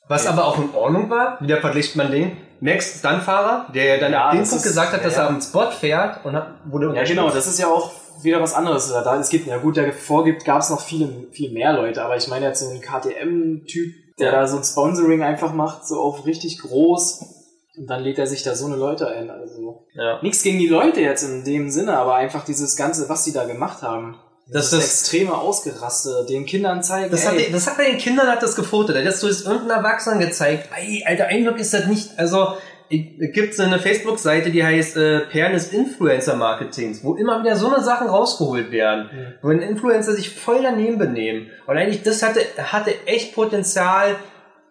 Was Ja. aber auch in Ordnung war. Wieder vergleicht man den. Max, Stuntfahrer, der dann Ja, ab dem Punkt ist- gesagt hat, dass ja, er ja. am Spot fährt und hat, wurde Ja, genau, das ist ja auch wieder was anderes. Da, es gibt, ja gut, davor gibt, gab es noch viele, viel mehr Leute, aber ich meine jetzt so einen KTM-Typ, der Ja. da so ein Sponsoring einfach macht, so auf richtig groß. Und dann lädt er sich da so eine Leute ein. Also Ja. nichts gegen die Leute jetzt in dem Sinne, aber einfach dieses Ganze, was die da gemacht haben. Das Das, ist- extreme Ausgeraste, den Kindern zeigen. Das hat, das hat bei den Kindern hat das gefotet. Er hat das so ist irgendein Erwachsenen gezeigt. Ey, Alter, ein Glück ist das nicht. Also, es gibt so eine Facebook-Seite, die heißt äh, Perlen des Influencer-Marketings, wo immer wieder so eine Sachen rausgeholt werden. Mhm. Wo ein Influencer sich voll daneben benehmen. Und eigentlich, das hatte, hatte echt Potenzial,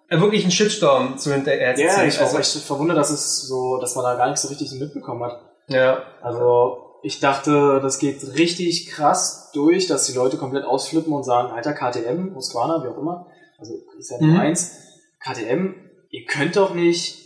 äh, wirklich einen Shitstorm zu hinterher zu ja, ich war also, echt verwundert, dass es so, dass man da gar nicht so richtig so mitbekommen hat. ja. Also ich dachte, das geht richtig krass durch, dass die Leute komplett ausflippen und sagen, alter KTM, Husqvarna, wie auch immer, also ist ja Mhm. Nummer eins, KTM, ihr könnt doch nicht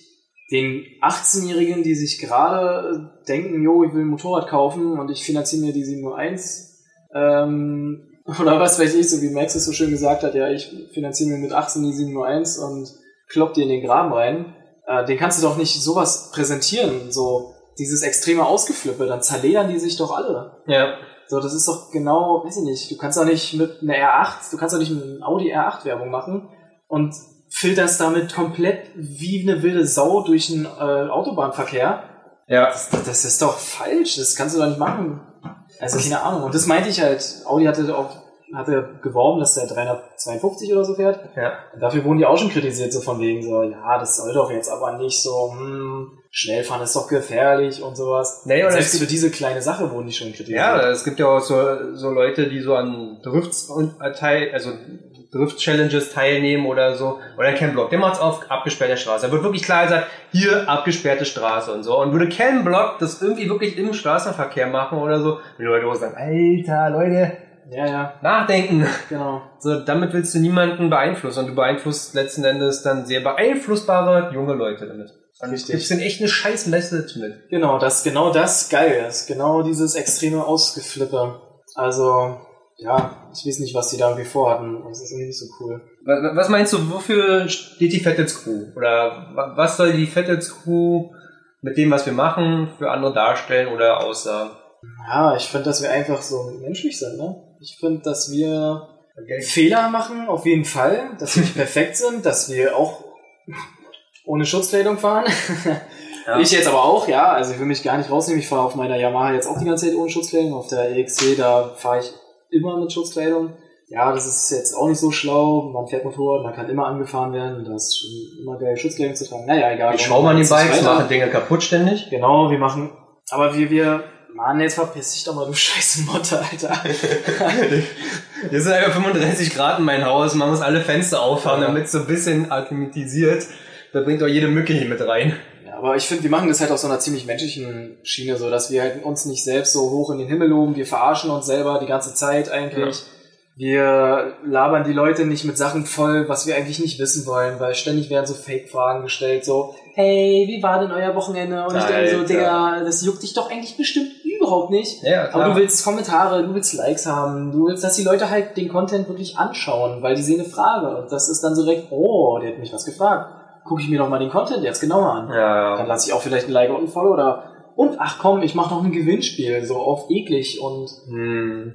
den 18-Jährigen, die sich gerade denken, jo, ich will ein Motorrad kaufen und ich finanziere mir die 701, ähm, oder was weiß ich, so wie Max es so schön gesagt hat, ja, ich finanziere mir mit 18 die 701 und klopp die in den Graben rein, äh, den kannst du doch nicht sowas präsentieren, so dieses extreme Ausgeflippe, dann zerledern die sich doch alle. ja. So, das ist doch genau, weiß ich nicht, du kannst doch nicht mit einer R8, du kannst doch nicht mit Audi R8 Werbung machen und filterst damit komplett wie eine wilde Sau durch den äh, Autobahnverkehr. Ja. Das, das ist doch falsch, das kannst du doch nicht machen. Also keine Ahnung. Und das meinte ich halt, Audi hatte auch hatte geworben, dass der 352 oder so fährt. Ja. Und dafür wurden die auch schon kritisiert, so von wegen so, ja, das soll doch jetzt aber nicht so, hm, Schnellfahren ist doch gefährlich und sowas. Nee, oder Selbst es für diese kleine Sache wurden die schon kritisiert. Ja, es gibt ja auch so, so Leute, die so an Drifts und äh, teil, also Drift-Challenges teilnehmen oder so. Oder kein Block, der macht's auf abgesperrter Straße. Da wird wirklich klar gesagt, hier abgesperrte Straße und so. Und würde kein Block das irgendwie wirklich im Straßenverkehr machen oder so, die Leute auch sagen, Alter, Leute, ja, ja, nachdenken. genau. So, damit willst du niemanden beeinflussen und du beeinflusst letzten Endes dann sehr beeinflussbare junge Leute damit. Richtig. gibst denen echt eine scheiß Message mit. Genau, das, genau das geil ist. Genau dieses extreme Ausgeflippe. Also, ja, ich weiß nicht, was die da irgendwie vorhatten. Das ist irgendwie nicht so cool. Was meinst du, wofür steht die Vettels Crew? Oder wa- was soll die Vettels Crew mit dem, was wir machen, für andere darstellen oder aussagen? Ja, ich finde, dass wir einfach so menschlich sind, ne? Ich finde, dass wir Fehler machen, auf jeden Fall, dass wir nicht perfekt sind, dass wir auch ohne Schutzkleidung fahren. Ja. Ich jetzt aber auch, ja, also ich will mich gar nicht rausnehmen. Ich fahre auf meiner Yamaha jetzt auch die ganze Zeit ohne Schutzkleidung. Auf der EXC, da fahre ich immer mit Schutzkleidung. Ja, das ist jetzt auch nicht so schlau. Man fährt Motorrad, man kann immer angefahren werden. Das ist schon immer geil, Schutzkleidung zu tragen. Naja, egal. Die schrauben an den nicht Bikes, machen Dinge kaputt ständig. Genau, wir machen, aber wir, wir Mann, jetzt verpiss dich doch mal, du scheiße Motte, Alter. Hier sind einfach 35 Grad in mein Haus, man muss alle Fenster aufhaben, Ja. damit es so ein bisschen akklimatisiert. Da bringt auch jede Mücke hier mit rein. Ja, aber ich finde, wir machen das halt auf so einer ziemlich menschlichen Schiene, so dass wir halt uns nicht selbst so hoch in den Himmel loben, wir verarschen uns selber die ganze Zeit eigentlich. Wir labern die Leute nicht mit Sachen voll, was wir eigentlich nicht wissen wollen, weil ständig werden so Fake-Fragen gestellt, so, hey, wie war denn euer Wochenende? Und ich denke so, Alter. Digga, das juckt dich doch eigentlich bestimmt überhaupt nicht. Ja, Aber du willst Kommentare, du willst Likes haben, du willst, dass die Leute halt den Content wirklich anschauen, weil die sehen eine Frage. Und das ist dann so direkt, oh, der hat mich was gefragt. Gucke ich mir doch mal den Content jetzt genauer an. Ja, Dann lasse ich auch vielleicht ein Like und ein Follow oder und ach komm, ich mache noch ein Gewinnspiel, so auf eklig und Hm.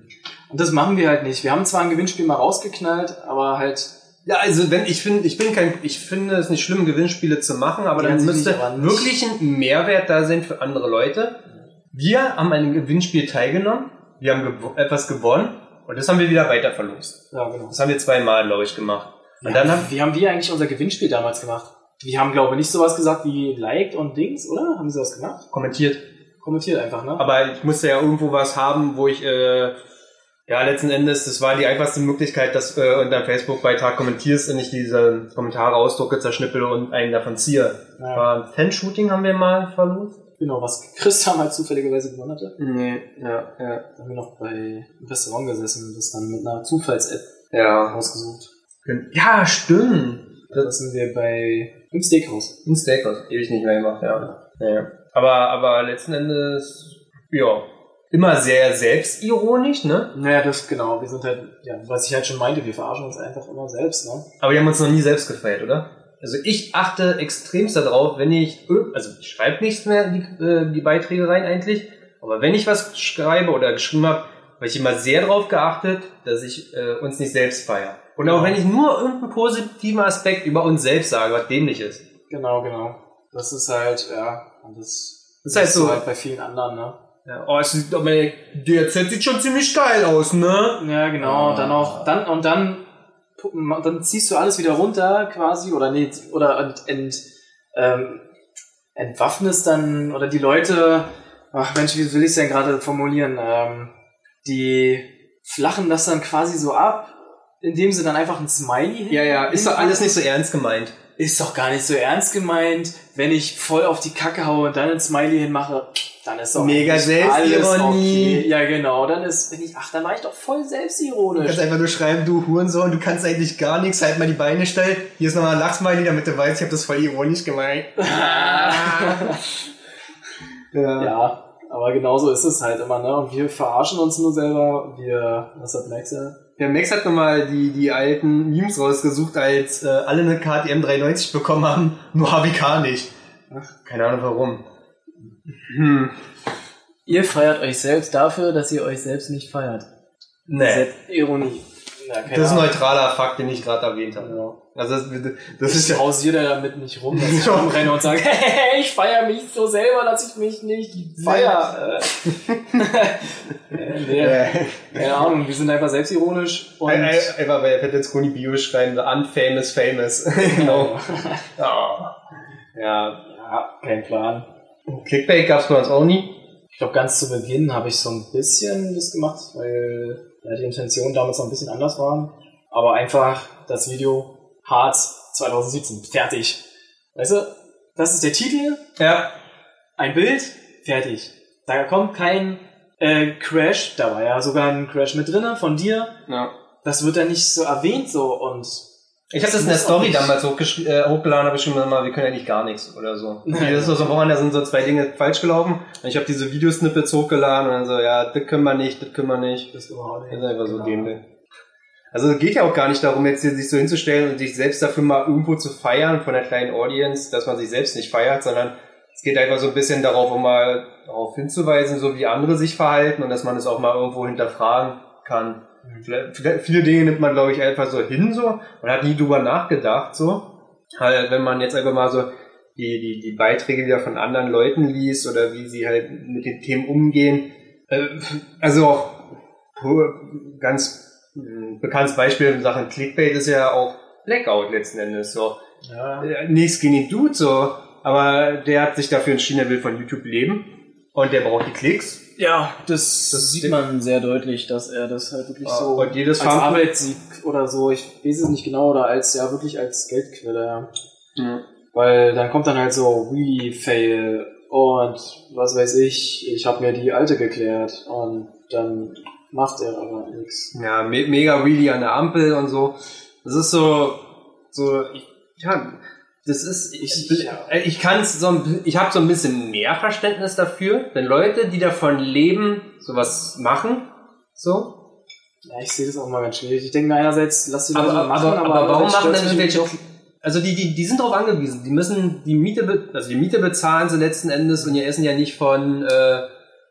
und das machen wir halt nicht. Wir haben zwar ein Gewinnspiel mal rausgeknallt, aber halt Ja, also wenn ich finde, ich bin kein, ich finde es nicht schlimm, Gewinnspiele zu machen, aber dann müsste nicht, aber wirklich ein Mehrwert da sein für andere Leute. Wir haben an einem Gewinnspiel teilgenommen, wir haben gew etwas gewonnen und das haben wir wieder weiter verlost. ja genau. Das haben wir zweimal, glaube ich, gemacht. Und ja, dann haben wie haben wir eigentlich unser Gewinnspiel damals gemacht? Wir haben glaube ich nicht sowas gesagt wie liked und Dings, oder? Haben sie das gemacht? kommentiert. Kommentiert einfach, ne? Aber ich musste ja irgendwo was haben, wo ich, äh, ja, letzten Endes, das war die einfachste Möglichkeit, dass äh, unter einem Facebook-Beitrag kommentierst und ich diese Kommentare ausdrucke, zerschnippele und einen davon ziehe. Ja. War ein Fanshooting haben wir mal verlost. Genau, was Chris damals zufälligerweise gewonnen hatte. Nee, ja, ja. Da haben wir noch bei einem Restaurant gesessen und das dann mit einer Zufalls-App Ja. ausgesucht. Ja, stimmt. Da sind wir bei im Steakhouse. Ein Steakhouse, ewig nicht mehr gemacht, ja. ja. Aber, aber letzten Endes, ja, immer sehr selbstironisch, ne? Naja, das genau. Wir sind halt, ja, was ich halt schon meinte, wir verarschen uns einfach immer selbst, ne? Aber wir haben uns noch nie selbst gefeiert, oder? Also ich achte extremst darauf, wenn ich, also ich schreibe nichts mehr in die, äh, die Beiträge rein eigentlich, aber wenn ich was schreibe oder geschrieben habe, habe ich immer sehr darauf geachtet, dass ich äh, uns nicht selbst feiere. Und auch wenn ich nur irgendeinen positiven Aspekt über uns selbst sage, was dämlich ist. Genau, genau. Das ist halt, ja, und das, Das ist halt so- halt bei vielen anderen, ne? Ja, oh, es sieht, aber DRZ sieht schon ziemlich geil aus, ne? Ja, genau. Ah. Dann auch, dann, und dann, dann ziehst du alles wieder runter quasi, oder nee, oder ent, ent, ähm, entwaffnest dann, oder die Leute, ach Mensch, wie will ich es denn gerade formulieren, ähm, die flachen das dann quasi so ab, indem sie dann einfach ein Smiley Ja, ja, ist doch alles nicht so ernst gemeint. Ist doch gar nicht so ernst gemeint. Wenn ich voll auf die Kacke haue und dann ein Smiley hinmache, dann ist doch Mega Selbstironie. Okay. Ja, genau. Dann ist, bin ich, ach, dann war ich doch voll Du selbstironisch. kannst einfach nur schreiben, du Hurensohn, du kannst eigentlich gar nichts, halt mal die Beine steil. Hier ist nochmal ein Lachsmiley, damit du weißt, ich habe das voll ironisch gemeint. ja. ja, aber genauso ist es halt immer, ne? Und wir verarschen uns nur selber. Wir, was hat Max ja? Der Max hat nochmal die, die alten Memes rausgesucht, als äh, alle eine KTM 390 bekommen haben, nur HWK nicht. Ach, keine Ahnung warum. Hm. Ihr feiert euch selbst dafür, dass ihr euch selbst nicht feiert. Nee. Selbstironie. Ja, Das ist ein neutraler Fakt, den ich gerade erwähnt habe. Ja. Also das, das ist Ich ja. damit nicht rum, dass ich rumrenne und sage, hey, ich feiere mich so selber, dass ich mich nicht feiere. Äh, nee, Äh, keine Ahnung, wir sind einfach selbstironisch und ein- ein- Einfach bei Fettelsconi Bio schreiben, unfamous famous. genau. Ja. ja. ja, kein Plan. Clickbait gab's bei uns auch nie. Ich glaube, ganz zu Beginn habe ich so ein bisschen das gemacht, weil die Intentionen damals noch ein bisschen anders waren. Aber einfach das Video Harz 2017, fertig. Weißt du, das ist der Titel, Ja. ein Bild, fertig. Da kommt kein äh, Crash, da war ja sogar ein Crash mit drinne von dir. ja. Das wird dann nicht so erwähnt so und Ich habe das in der Story nicht- damals äh, hochgeladen, habe ich schon mal, wir können eigentlich gar nichts oder so. Nein. Das ist so, so woran, da sind so zwei Dinge falsch gelaufen. Und ich habe diese Videosnippets hochgeladen und dann so, ja, das können wir nicht, das können wir nicht. das überhaupt Das ist einfach so Genau. dämlich. Also es geht ja auch gar nicht darum, jetzt hier sich so hinzustellen und sich selbst dafür mal irgendwo zu feiern von der kleinen Audience, dass man sich selbst nicht feiert, sondern es geht einfach so ein bisschen darauf, um mal darauf hinzuweisen, so wie andere sich verhalten und dass man es auch mal irgendwo hinterfragen kann. Viele Dinge nimmt man, glaube ich, einfach so hin so und hat nie drüber nachgedacht so. Halt, wenn man jetzt einfach mal so die, die, die Beiträge wieder von anderen Leuten liest oder wie sie halt mit den Themen umgehen. Äh, Also auch ganz mh, bekanntes Beispiel in Sachen Clickbait ist ja auch Blackout letzten Endes so. Ja. Nichts gegen den Dude so, aber der hat sich dafür entschieden, er will von YouTube leben und der braucht die Klicks Ja, das, Das sieht man sehr deutlich, dass er das halt wirklich Ah, so als Arbeitssieg oder so, ich weiß es nicht genau, oder als ja wirklich als Geldquelle, ja. Ja. Weil dann kommt dann halt so Wheelie Fail und was weiß ich, ich habe mir die alte geklärt und dann macht er aber nichts. Ja, me mega Wheelie an der Ampel und so. Das ist so, so, ich, ja, das ist, ich, Ich- äh, kann es so, ein ich habe so ein bisschen mehr Verständnis dafür, wenn Leute, die davon leben, sowas machen, so. Ja, ich sehe das auch mal ganz schwierig. Ich denke mir einerseits, lass die Aber, Leute aber, machen, aber, aber warum andererseits machen irgendwelche, irgendwie also die, die, die sind darauf angewiesen, die müssen die Miete, also die Miete bezahlen sie letzten Endes und ihr essen ja nicht von, äh,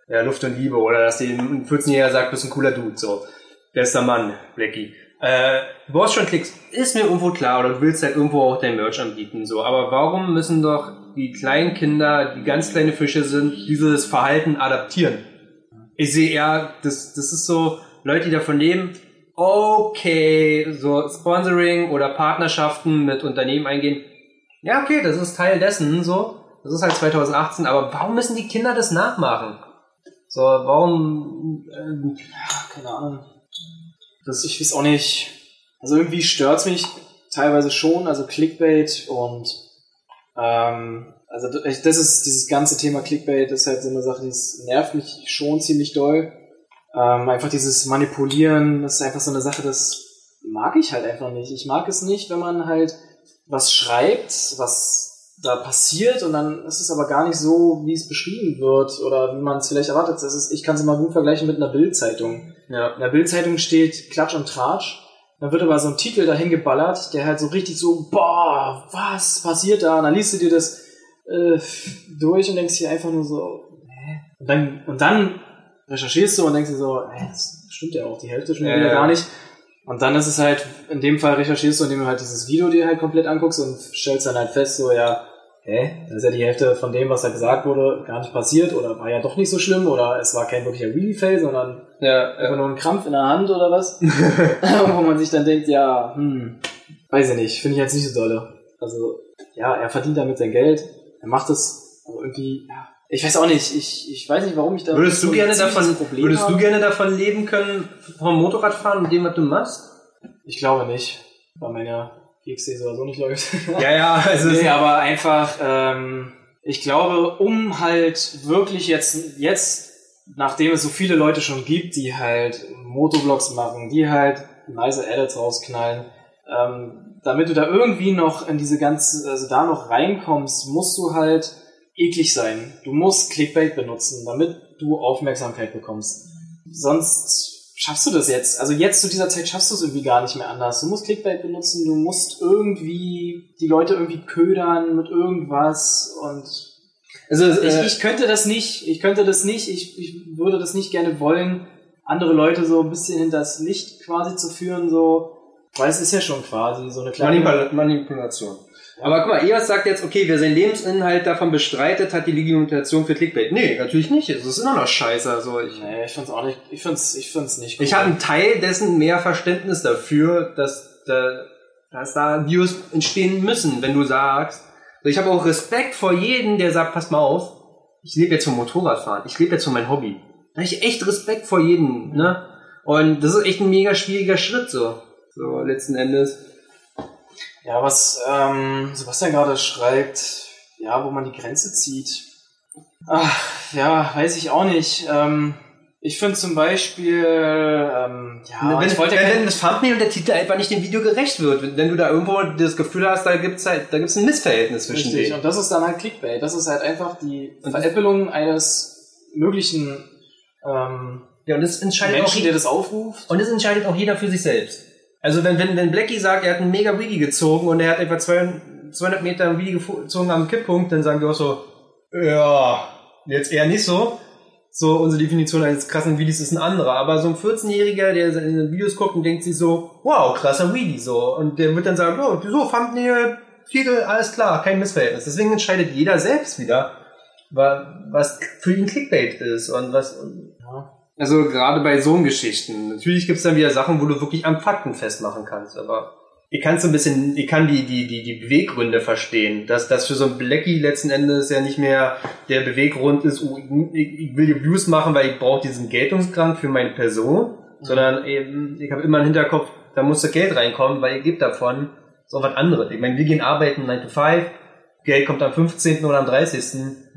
ja, Luft und Liebe oder dass die ein 14-Jähriger sagt, bist ein cooler Dude, so. Bester Mann, Blackie. Äh, du schon Klicks, ist mir irgendwo klar, oder du willst halt irgendwo auch dein Merch anbieten, so. Aber warum müssen doch die kleinen Kinder, die ganz kleine Fische sind, dieses Verhalten adaptieren? Ich sehe eher, das, das ist so, Leute, die davon leben, okay, so Sponsoring oder Partnerschaften mit Unternehmen eingehen. Ja, okay, das ist Teil dessen, so. Das ist halt 2018, aber warum müssen die Kinder das nachmachen? So, warum, ähm, keine Ahnung. Das, ich weiß auch nicht. Also irgendwie stört's mich teilweise schon, also Clickbait und ähm, also das ist dieses ganze Thema Clickbait ist halt so eine Sache, die nervt mich schon ziemlich doll. Ähm, einfach dieses Manipulieren, das ist einfach so eine Sache, das mag ich halt einfach nicht. Ich mag es nicht, wenn man halt was schreibt, was da passiert und dann ist es aber gar nicht so, wie es beschrieben wird oder wie man es vielleicht erwartet. Das ist, ich kann es immer gut vergleichen mit einer Bildzeitung. Ja. In der Bildzeitung steht Klatsch und Tratsch. Dann wird aber so ein Titel dahin geballert, der halt so richtig so, boah, was passiert da? Und dann liest du dir das äh, durch und denkst dir einfach nur so, hä? Und dann, und dann recherchierst du und denkst dir so, hä, das stimmt ja auch, die Hälfte schon Ja, wieder ja. gar nicht. Und dann ist es halt, in dem Fall recherchierst du, indem du halt dieses Video dir halt komplett anguckst und stellst dann halt fest, so, ja, hä, da ist ja die Hälfte von dem, was da gesagt wurde, gar nicht passiert oder war ja doch nicht so schlimm oder es war kein wirklicher Wheelie-Fail, sondern Ja, Einfach ja. nur ein Krampf in der Hand oder was? Wo man sich dann denkt, ja, hm, weiß ich nicht, finde ich jetzt nicht so dolle. Also, ja, er verdient damit sein Geld, er macht es, aber irgendwie, ja, ich weiß auch nicht, ich, ich weiß nicht, warum ich da Würdest du so ein gerne davon, Problem würdest du habe. gerne davon leben können, vom Motorradfahren und dem, was du machst? Ich glaube nicht, weil meine GXC sowieso nicht läuft. Ja, ja, also, nee, aber einfach, ähm, ich glaube, um halt wirklich jetzt, jetzt, nachdem es so viele Leute schon gibt, die halt Motovlogs machen, die halt nice Edits rausknallen, ähm, damit du da irgendwie noch in diese ganze, also da noch reinkommst, musst du halt eklig sein. Du musst Clickbait benutzen, damit du Aufmerksamkeit bekommst. Sonst schaffst du das jetzt. Also jetzt zu dieser Zeit schaffst du es irgendwie gar nicht mehr anders. Du musst Clickbait benutzen, du musst irgendwie die Leute irgendwie ködern mit irgendwas und also ich, äh, ich könnte das nicht, ich könnte das nicht, ich, ich würde das nicht gerne wollen, andere Leute so ein bisschen hinters Licht quasi zu führen, so, weil es ist ja schon quasi so eine kleine... Manipul Manipulation. Aber guck mal, EOS sagt jetzt, okay, wer seinen Lebensinhalt davon bestreitet, hat die Legitimation für Clickbait. Nee, natürlich nicht. Es ist immer noch scheiße. Also ich, Nee, ich find's auch nicht, ich find's, ich find's nicht ich habe einen Teil dessen mehr Verständnis dafür, dass, da, dass da Views entstehen müssen, wenn du sagst. Also Ich habe auch Respekt vor jedem, der sagt, pass mal auf, ich lebe jetzt vom Motorradfahren, ich lebe jetzt von meinem Hobby. Da habe ich echt Respekt vor jedem, ne? Und das ist echt ein mega schwieriger Schritt, so. So, letzten Endes. Ja, was ähm, Sebastian gerade schreibt, ja, wo man die Grenze zieht. Ach, ja, weiß ich auch nicht. Ähm, ich finde zum Beispiel, ähm, ja, wenn, ich wollte wenn, wenn das Thumbnail und der Titel einfach nicht dem Video gerecht wird, wenn, wenn du da irgendwo das Gefühl hast, da gibt's halt, da gibt's ein Missverhältnis zwischen Richtig, denen. und das ist dann halt Clickbait. Das ist halt einfach die Und- Veräppelung eines möglichen ähm, Ja, und das entscheidet auch Menschen, der jeder, das aufruft. und das entscheidet auch jeder für sich selbst. Also wenn, wenn, wenn Blackie sagt, er hat einen mega Wheelie gezogen und er hat etwa 200, 200 Meter Wheelie gezogen am Kipppunkt, dann sagen wir auch so, ja, jetzt eher nicht so. So, unsere Definition eines krassen Wheelies ist ein anderer. Aber so ein 14-Jähriger, der seine Videos guckt und denkt sich so, wow, krasser Wheelie, so. Und der wird dann sagen, oh, so, Thumbnail, Titel, alles klar, kein Missverhältnis. Deswegen entscheidet jeder selbst wieder, wa- was für ihn Clickbait ist und was, Ja. also gerade bei so Geschichten. Natürlich gibt's dann wieder Sachen, wo du wirklich am Fakten festmachen kannst, aber ich kann so ein bisschen, ich kann die, die, die, die Beweggründe verstehen. Dass das für so ein Blackie letzten Endes ja nicht mehr der Beweggrund ist, oh, ich, ich will Views machen, weil ich brauche diesen Geltungsgrad für meine Person, mhm. sondern eben, ich habe immer im Hinterkopf, da muss das Geld reinkommen, weil ihr gebt davon so was anderes. Ich meine, wir gehen arbeiten 9 to 5, Geld kommt am 15. oder am 30.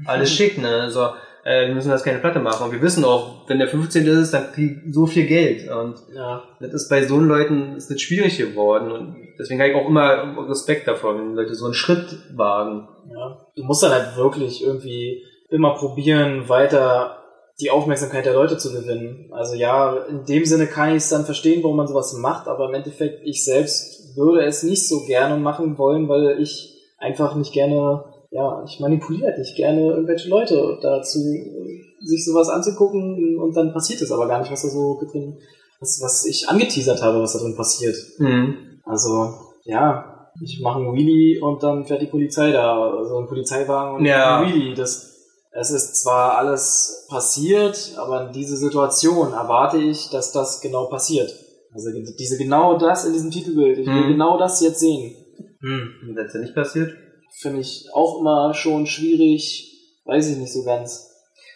Alles schick, ne? Also, äh, wir müssen das keine Platte machen. Und wir wissen auch, wenn der 15. ist, dann kriegt so viel Geld. Und ja. das ist bei so Leuten ist das schwierig geworden. Und deswegen habe ich auch immer Respekt davor, wenn Leute so einen Schritt wagen. Ja. Du musst dann halt wirklich irgendwie immer probieren, weiter die Aufmerksamkeit der Leute zu gewinnen. Also ja, in dem Sinne kann ich es dann verstehen, warum man sowas macht, aber im Endeffekt, ich selbst würde es nicht so gerne machen wollen, weil ich einfach nicht gerne, ja, ich manipuliere nicht gerne irgendwelche Leute dazu, sich sowas anzugucken und dann passiert es aber gar nicht, was da so drin, was, was ich angeteasert habe, was da drin passiert. Mhm. Also, ja, ich mache einen Wheelie und dann fährt die Polizei da, also ein Polizeiwagen und ja. ein Wheelie. Das, es ist zwar alles passiert, aber in diese Situation erwarte ich, dass das genau passiert. Also diese genau das in diesem Titelbild. Ich will hm. genau das jetzt sehen. Hm. Und wenn es ja nicht passiert? Finde ich auch immer schon schwierig. Weiß ich nicht so ganz.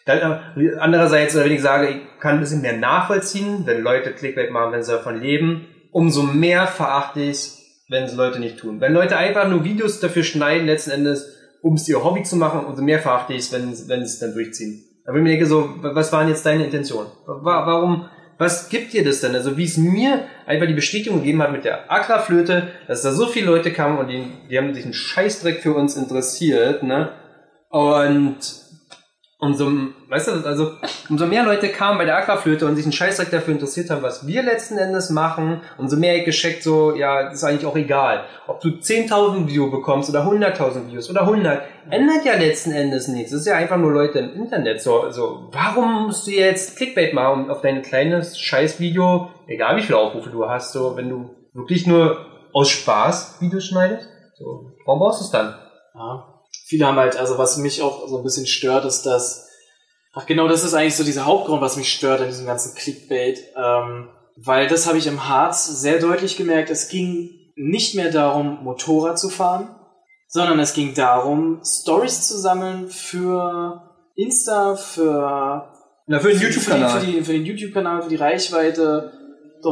Dann, andererseits, wenn ich sage, ich kann ein bisschen mehr nachvollziehen, wenn Leute Clickbait machen, wenn sie davon leben, umso mehr verachte ich es, wenn es Leute nicht tun. Wenn Leute einfach nur Videos dafür schneiden, letzten Endes, um es ihr Hobby zu machen, umso mehr verachte ich es, wenn, wenn sie es dann durchziehen. Aber ich mir denke so, was waren jetzt deine Intentionen? Warum, was gibt dir das denn? Also wie es mir einfach die Bestätigung gegeben hat mit der Aquaflöte, dass da so viele Leute kamen und die, die haben sich einen Scheißdreck für uns interessiert, ne? Und umso, weißt du, also umso mehr Leute kamen bei der Aquaflöte und sich einen Scheißdreck dafür interessiert haben, was wir letzten Endes machen, umso mehr ich gescheckt so, ja, ist eigentlich auch egal. Ob du 10.000 Views bekommst oder 100.000 Views oder 100, ändert ja letzten Endes nichts. Es ist ja einfach nur Leute im Internet. So, so warum musst du jetzt Clickbait machen auf dein kleines Scheißvideo, egal wie viele Aufrufe du hast, so, wenn du wirklich nur aus Spaß Videos schneidest? So, warum brauchst du es dann? Ja viele haben halt, also was mich auch so ein bisschen stört, ist, dass, ach genau, das ist eigentlich so dieser Hauptgrund, was mich stört an diesem ganzen Clickbait, ähm, weil das habe ich im Harz sehr deutlich gemerkt, es ging nicht mehr darum, Motorrad zu fahren, sondern es ging darum, Stories zu sammeln für Insta, für, Na, für den YouTube-Kanal. Für, für, für, den YouTube-Kanal, für die Reichweite,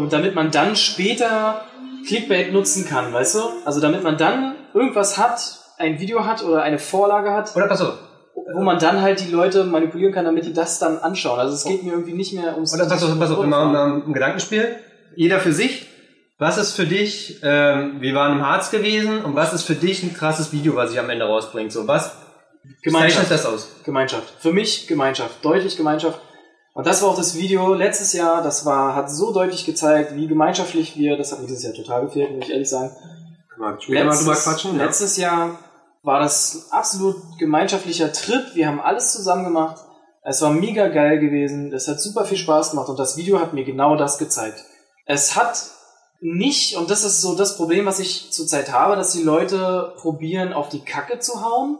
damit man dann später Clickbait nutzen kann, weißt du? Also damit man dann irgendwas hat, ein Video hat oder eine Vorlage hat. Oder pass auf. Wo man dann halt die Leute manipulieren kann, damit die das dann anschauen. Also es geht mir irgendwie nicht mehr ums... Oder pass auf, pass auf, immer um, ein Gedankenspiel. Jeder für sich. Was ist für dich, ähm, wir waren im Harz gewesen, und was ist für dich ein krasses Video, was ich am Ende rausbringt? So, was Gemeinschaft. das aus? Gemeinschaft. Für mich Gemeinschaft. Deutlich Gemeinschaft. Und das war auch das Video letztes Jahr, das war, hat so deutlich gezeigt, wie gemeinschaftlich wir, das hat mir dieses Jahr total gefehlt, muss ich ehrlich sagen. Letztes, quatschen, ja. letztes Jahr war das absolut gemeinschaftlicher Trip. Wir haben alles zusammen gemacht. Es war mega geil gewesen. Es hat super viel Spaß gemacht und das Video hat mir genau das gezeigt. Es hat nicht, und das ist so das Problem, was ich zurzeit habe, dass die Leute probieren, auf die Kacke zu hauen.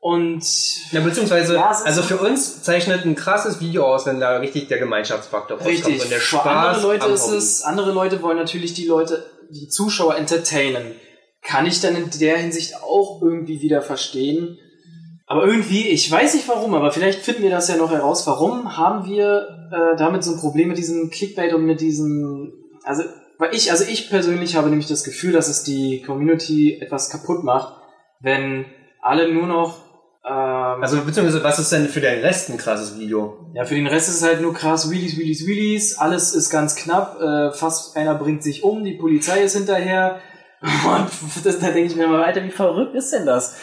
Und. Ja, beziehungsweise, ja, also für uns zeichnet ein krasses Video aus, wenn da richtig der Gemeinschaftsfaktor rauskommt. Richtig. Und der Spaß Für andere Leute ist es, andere Leute wollen natürlich die Leute, die Zuschauer entertainen kann ich dann in der Hinsicht auch irgendwie wieder verstehen. Aber irgendwie, ich weiß nicht warum, aber vielleicht finden wir das ja noch heraus. Warum haben wir äh, damit so ein Problem mit diesem Clickbait und mit diesem, also, weil ich, also ich persönlich habe nämlich das Gefühl, dass es die Community etwas kaputt macht, wenn alle nur noch ähm, also beziehungsweise was ist denn für den Rest ein krasses Video? Ja, für den Rest ist es halt nur krass, Wheelies, Wheelies, Wheelies, alles ist ganz knapp, äh, fast einer bringt sich um, die Polizei ist hinterher, und das, da denke ich mir mal weiter, wie verrückt ist denn das?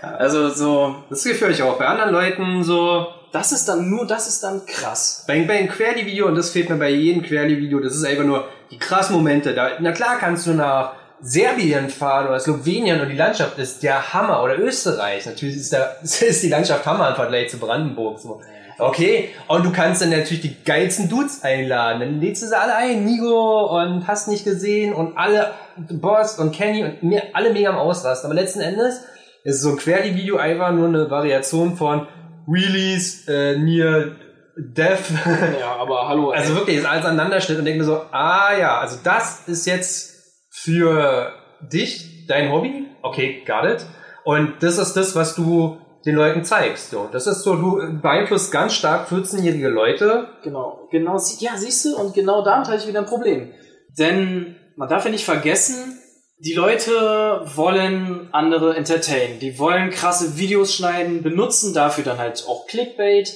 Also so. Das Gefühl ich auch bei anderen Leuten so. Das ist dann nur, das ist dann krass. Bei, bei einem Querli-Video, und das fehlt mir bei jedem Querli-Video, das ist einfach nur die krassen Momente. Da, na klar kannst du nach Serbien fahren oder Slowenien und die Landschaft ist der Hammer oder Österreich. Natürlich ist, da, ist die Landschaft Hammer im Vergleich zu Brandenburg. So. Okay, und du kannst dann natürlich die geilsten Dudes einladen. Dann lädst du sie alle ein, Nigo und hast nicht gesehen und alle, Boss und Kenny und mir, alle mega am Ausrasten. Aber letzten Endes ist so ein Querli-Video einfach nur eine Variation von Wheelies, äh, Near Death. Ja, aber hallo. Also ey. Also wirklich, ist alles Aneinanderschnitt und denke mir so, ah ja, also das ist jetzt für dich, dein Hobby, okay, got it. Und das ist das, was du den Leuten zeigst. So. Das ist so, du beeinflusst ganz stark 14-jährige Leute. Genau, genau, sie- ja, siehst du, und genau damit habe ich wieder ein Problem. Denn man darf ja nicht vergessen, die Leute wollen andere entertainen. Die wollen krasse Videos schneiden, benutzen dafür dann halt auch Clickbait,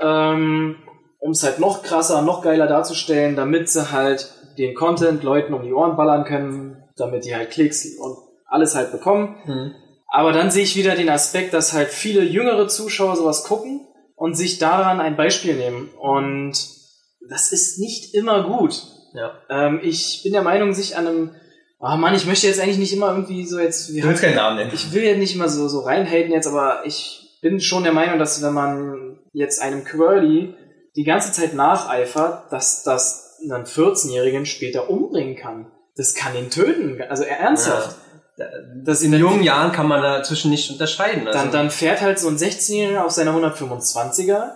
ähm, um es halt noch krasser, noch geiler darzustellen, damit sie halt den Content Leuten um die Ohren ballern können, damit die halt Klicks und alles halt bekommen. Aber dann sehe ich wieder den Aspekt, dass halt viele jüngere Zuschauer sowas gucken und sich daran ein Beispiel nehmen. Und das ist nicht immer gut. Ja. Ähm, ich bin der Meinung, sich an einem, oh Mann, ich möchte jetzt eigentlich nicht immer irgendwie so jetzt, wir Du willst keinen Namen nennen. ich will ja nicht immer so, so reinhaten jetzt, aber ich bin schon der Meinung, dass wenn man jetzt einem Quirly die ganze Zeit nacheifert, dass das einen 14-Jährigen später umbringen kann. Das kann ihn töten. Also ernsthaft. Das In jungen Jahren kann man dazwischen nicht unterscheiden. Also, dann, dann fährt halt so ein 16-Jähriger auf seiner 125er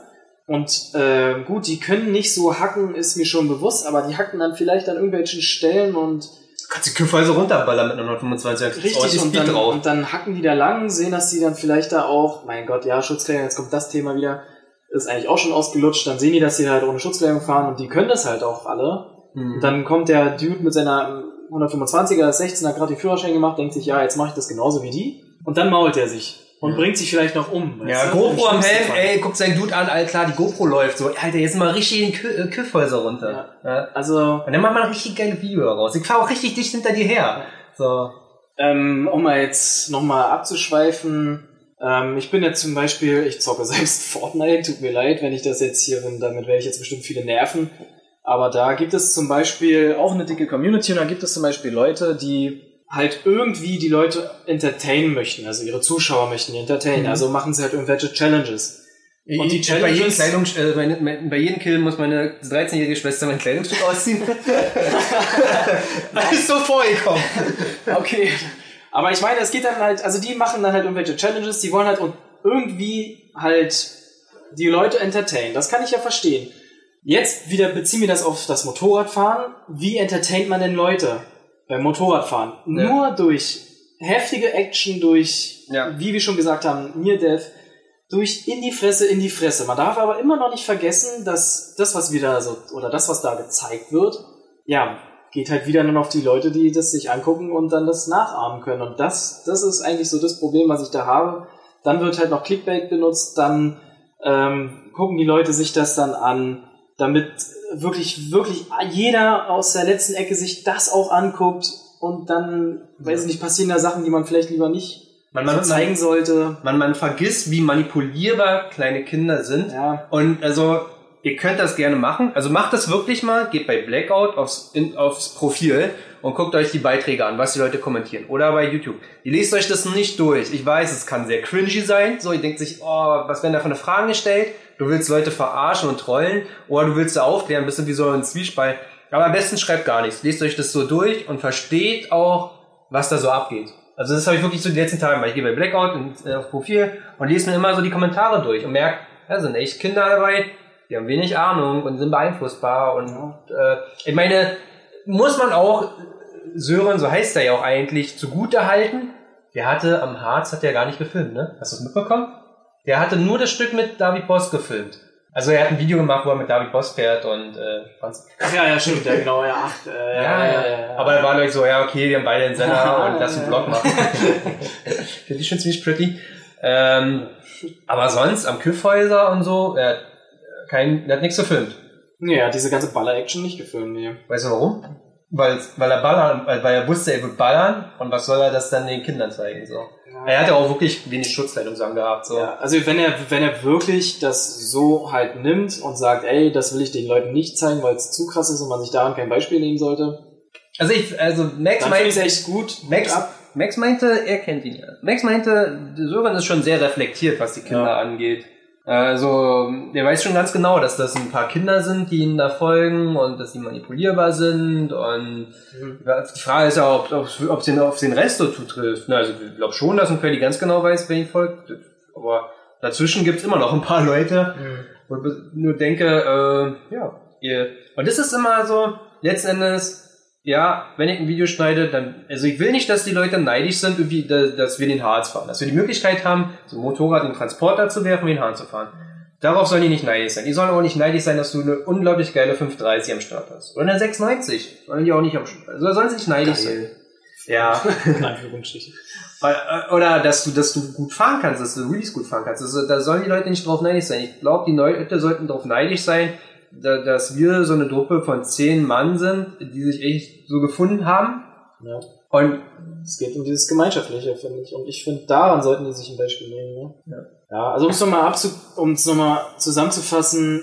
und äh, gut, die können nicht so hacken, ist mir schon bewusst, aber die hacken dann vielleicht an irgendwelchen Stellen und kannst die Küffweise runterballern mit einer 125 richtig und dann, drauf. und dann hacken die da lang, sehen, dass die dann vielleicht da auch, mein Gott, ja, Schutzkleidung, jetzt kommt das Thema wieder, ist eigentlich auch schon ausgelutscht, dann sehen die, dass die halt ohne Schutzkleidung fahren und die können das halt auch alle. Hm. Und dann kommt der Dude mit seiner 125er, 16er gerade die Führerschein gemacht, denkt sich, ja, jetzt mache ich das genauso wie die. Und dann mault er sich und Ja. bringt sich vielleicht noch um. weißt Ja, du? GoPro am Helm, ey, guckt sein Dude an, all klar, die GoPro läuft so. Alter, jetzt mal richtig in Kü äh, Küffhäuser runter. Ja. Also, Und dann macht man ein richtig geiles Video daraus. Ich fahr auch richtig dicht hinter dir her. So. ähm, um mal jetzt nochmal abzuschweifen, ähm, ich bin jetzt zum Beispiel, ich zocke selbst Fortnite, tut mir leid, wenn ich das jetzt hier bin, damit werde ich jetzt bestimmt viele nerven. Aber da gibt es zum Beispiel auch eine dicke Community und da gibt es zum Beispiel Leute, die halt irgendwie die Leute entertainen möchten, also ihre Zuschauer möchten die entertainen, Mhm. also machen sie halt irgendwelche Challenges. Und die bei jedem Challenges- Kleidung, äh, meine, mein- bei jedem Kill muss meine 13-jährige Schwester mein Kleidungsstück ausziehen. das ist so vorgekommen. Okay. Aber ich meine, es geht dann halt, also die machen dann halt irgendwelche Challenges, die wollen halt irgendwie halt die Leute entertainen. Das kann ich ja verstehen. Jetzt wieder beziehen wir das auf das Motorradfahren. Wie entertaint man denn Leute beim Motorradfahren? Ja. Nur durch heftige Action, durch, Ja. wie wir schon gesagt haben, Near Death, durch in die Fresse, in die Fresse. Man darf aber immer noch nicht vergessen, dass das, was wieder so, oder das, was da gezeigt wird, ja, geht halt wieder nur auf die Leute, die das sich angucken und dann das nachahmen können. Und das, das ist eigentlich so das Problem, was ich da habe. Dann wird halt noch Clickbait benutzt, dann ähm, gucken die Leute sich das dann an, damit wirklich, wirklich jeder aus der letzten Ecke sich das auch anguckt und dann, weiß ich nicht, passieren da Sachen, die man vielleicht lieber nicht Man, so man, zeigen sollte. man, man vergisst, wie manipulierbar kleine Kinder sind. Ja, Und also, ihr könnt das gerne machen. Also macht das wirklich mal, geht bei Blackout aufs, in, aufs Profil und guckt euch die Beiträge an, was die Leute kommentieren. Oder bei YouTube. Ihr lest euch das nicht durch. Ich weiß, es kann sehr cringy sein. So, ihr denkt sich, oh, was werden da für eine Fragen gestellt? Du willst Leute verarschen und trollen. Oder du willst sie aufklären, bisschen wie so ein Zwiespalt. Aber am besten schreibt gar nichts. Lest euch das so durch und versteht auch, was da so abgeht. Also das habe ich wirklich so die letzten Tage gemacht. Ich gehe bei Blackout ins, äh, auf Profil und lese mir immer so die Kommentare durch und merke, da sind echt Kinder dabei, die haben wenig Ahnung und sind beeinflussbar. Und äh, ich meine, muss man auch Sören, so heißt er ja auch eigentlich, zugute halten. Der hatte am Harz, hat der gar nicht gefilmt, ne? Hast du es mitbekommen? Der hatte nur das Stück mit David Boss gefilmt. Also er hat ein Video gemacht, wo er mit David Boss fährt und äh, fand's Ach ja, ja, stimmt, ja, genau, ja, ach, äh, ja, ja, Aber er war like so, ja, okay, wir haben beide einen Sender und lass einen Vlog machen. Finde ich schon ziemlich pretty. Ähm, aber sonst am Küffhäuser und so, er hat, kein, er hat nichts gefilmt. Nee, er hat diese ganze Baller-Action nicht gefilmt, nee. Weißt du warum? Weil, weil er ballern, weil weil er wusste, er wird ballern und was soll er das dann den Kindern zeigen, so. Er hat ja auch wirklich wenig Schutzkleidung so gehabt, so. Ja, also wenn er, wenn er wirklich das so halt nimmt und sagt, ey, das will ich den Leuten nicht zeigen, weil es zu krass ist und man sich daran kein Beispiel nehmen sollte, Also ich, also Max dann meinte, echt gut. Max, Ab. Max meinte, er kennt ihn ja. Max meinte, Sören ist schon sehr reflektiert, was die Kinder Ja. angeht. Also, der weiß schon ganz genau, dass das ein paar Kinder sind, die ihm da folgen und dass die manipulierbar sind und Mhm. die Frage ist ja, ob es ob, den, auf den Rest so zutrifft. Also, ich glaube schon, dass ein Quelli ganz genau weiß, wer ihm folgt, aber dazwischen gibt's immer noch ein paar Leute, wo ich nur denke, äh, ja, ihr, und das ist immer so, letzten Endes, ja, wenn ich ein Video schneide, dann, also ich will nicht, dass die Leute neidisch sind, irgendwie, dass, wir den Harz fahren. Dass wir die Möglichkeit haben, so ein Motorrad in den Transporter zu werfen, den Hahn zu fahren. Darauf sollen die nicht neidisch sein. Die sollen auch nicht neidisch sein, dass du eine unglaublich geile 530 am Start hast. Oder eine 690. Sollen die auch nicht am Start. Also sollen sie nicht neidisch sein. Ja. In Anführungsstrichen. Oder- Oder dass du, dass du gut fahren kannst, dass du Release gut fahren kannst. Also, da sollen die Leute nicht drauf neidisch sein. Ich glaube, die Leute sollten drauf neidisch sein, dass wir so eine Truppe von zehn Mann sind, die sich echt so gefunden haben. Ja. Und Es geht um dieses Gemeinschaftliche, finde ich. Und ich finde, daran sollten die sich ein Beispiel nehmen. Ne? Ja. ja, also um es nochmal um nochmal zusammenzufassen,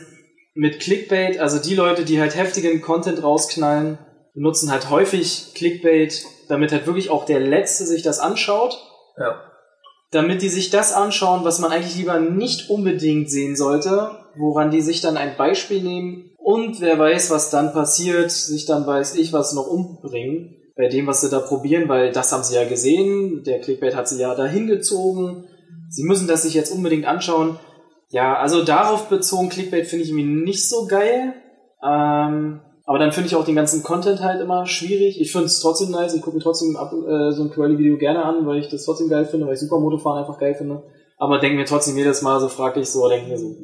mit Clickbait, also die Leute, die halt heftigen Content rausknallen, benutzen halt häufig Clickbait, damit halt wirklich auch der Letzte sich das anschaut, ja. damit die sich das anschauen, was man eigentlich lieber nicht unbedingt sehen sollte, woran die sich dann ein Beispiel nehmen und wer weiß, was dann passiert, sich dann weiß ich was noch umbringen bei dem, was sie da probieren, weil das haben sie ja gesehen, der Clickbait hat sie ja dahin gezogen, sie müssen das sich jetzt unbedingt anschauen. Ja, also darauf bezogen Clickbait finde ich irgendwie nicht so geil. Ähm, aber dann finde ich auch den ganzen Content halt immer schwierig. Ich finde es trotzdem nice. Ich gucke mir trotzdem ab, äh, so ein Quali-Video gerne an, weil ich das trotzdem geil finde, weil ich Supermotofahren einfach geil finde. Aber denke mir trotzdem jedes Mal so fraglich so, denke mir so,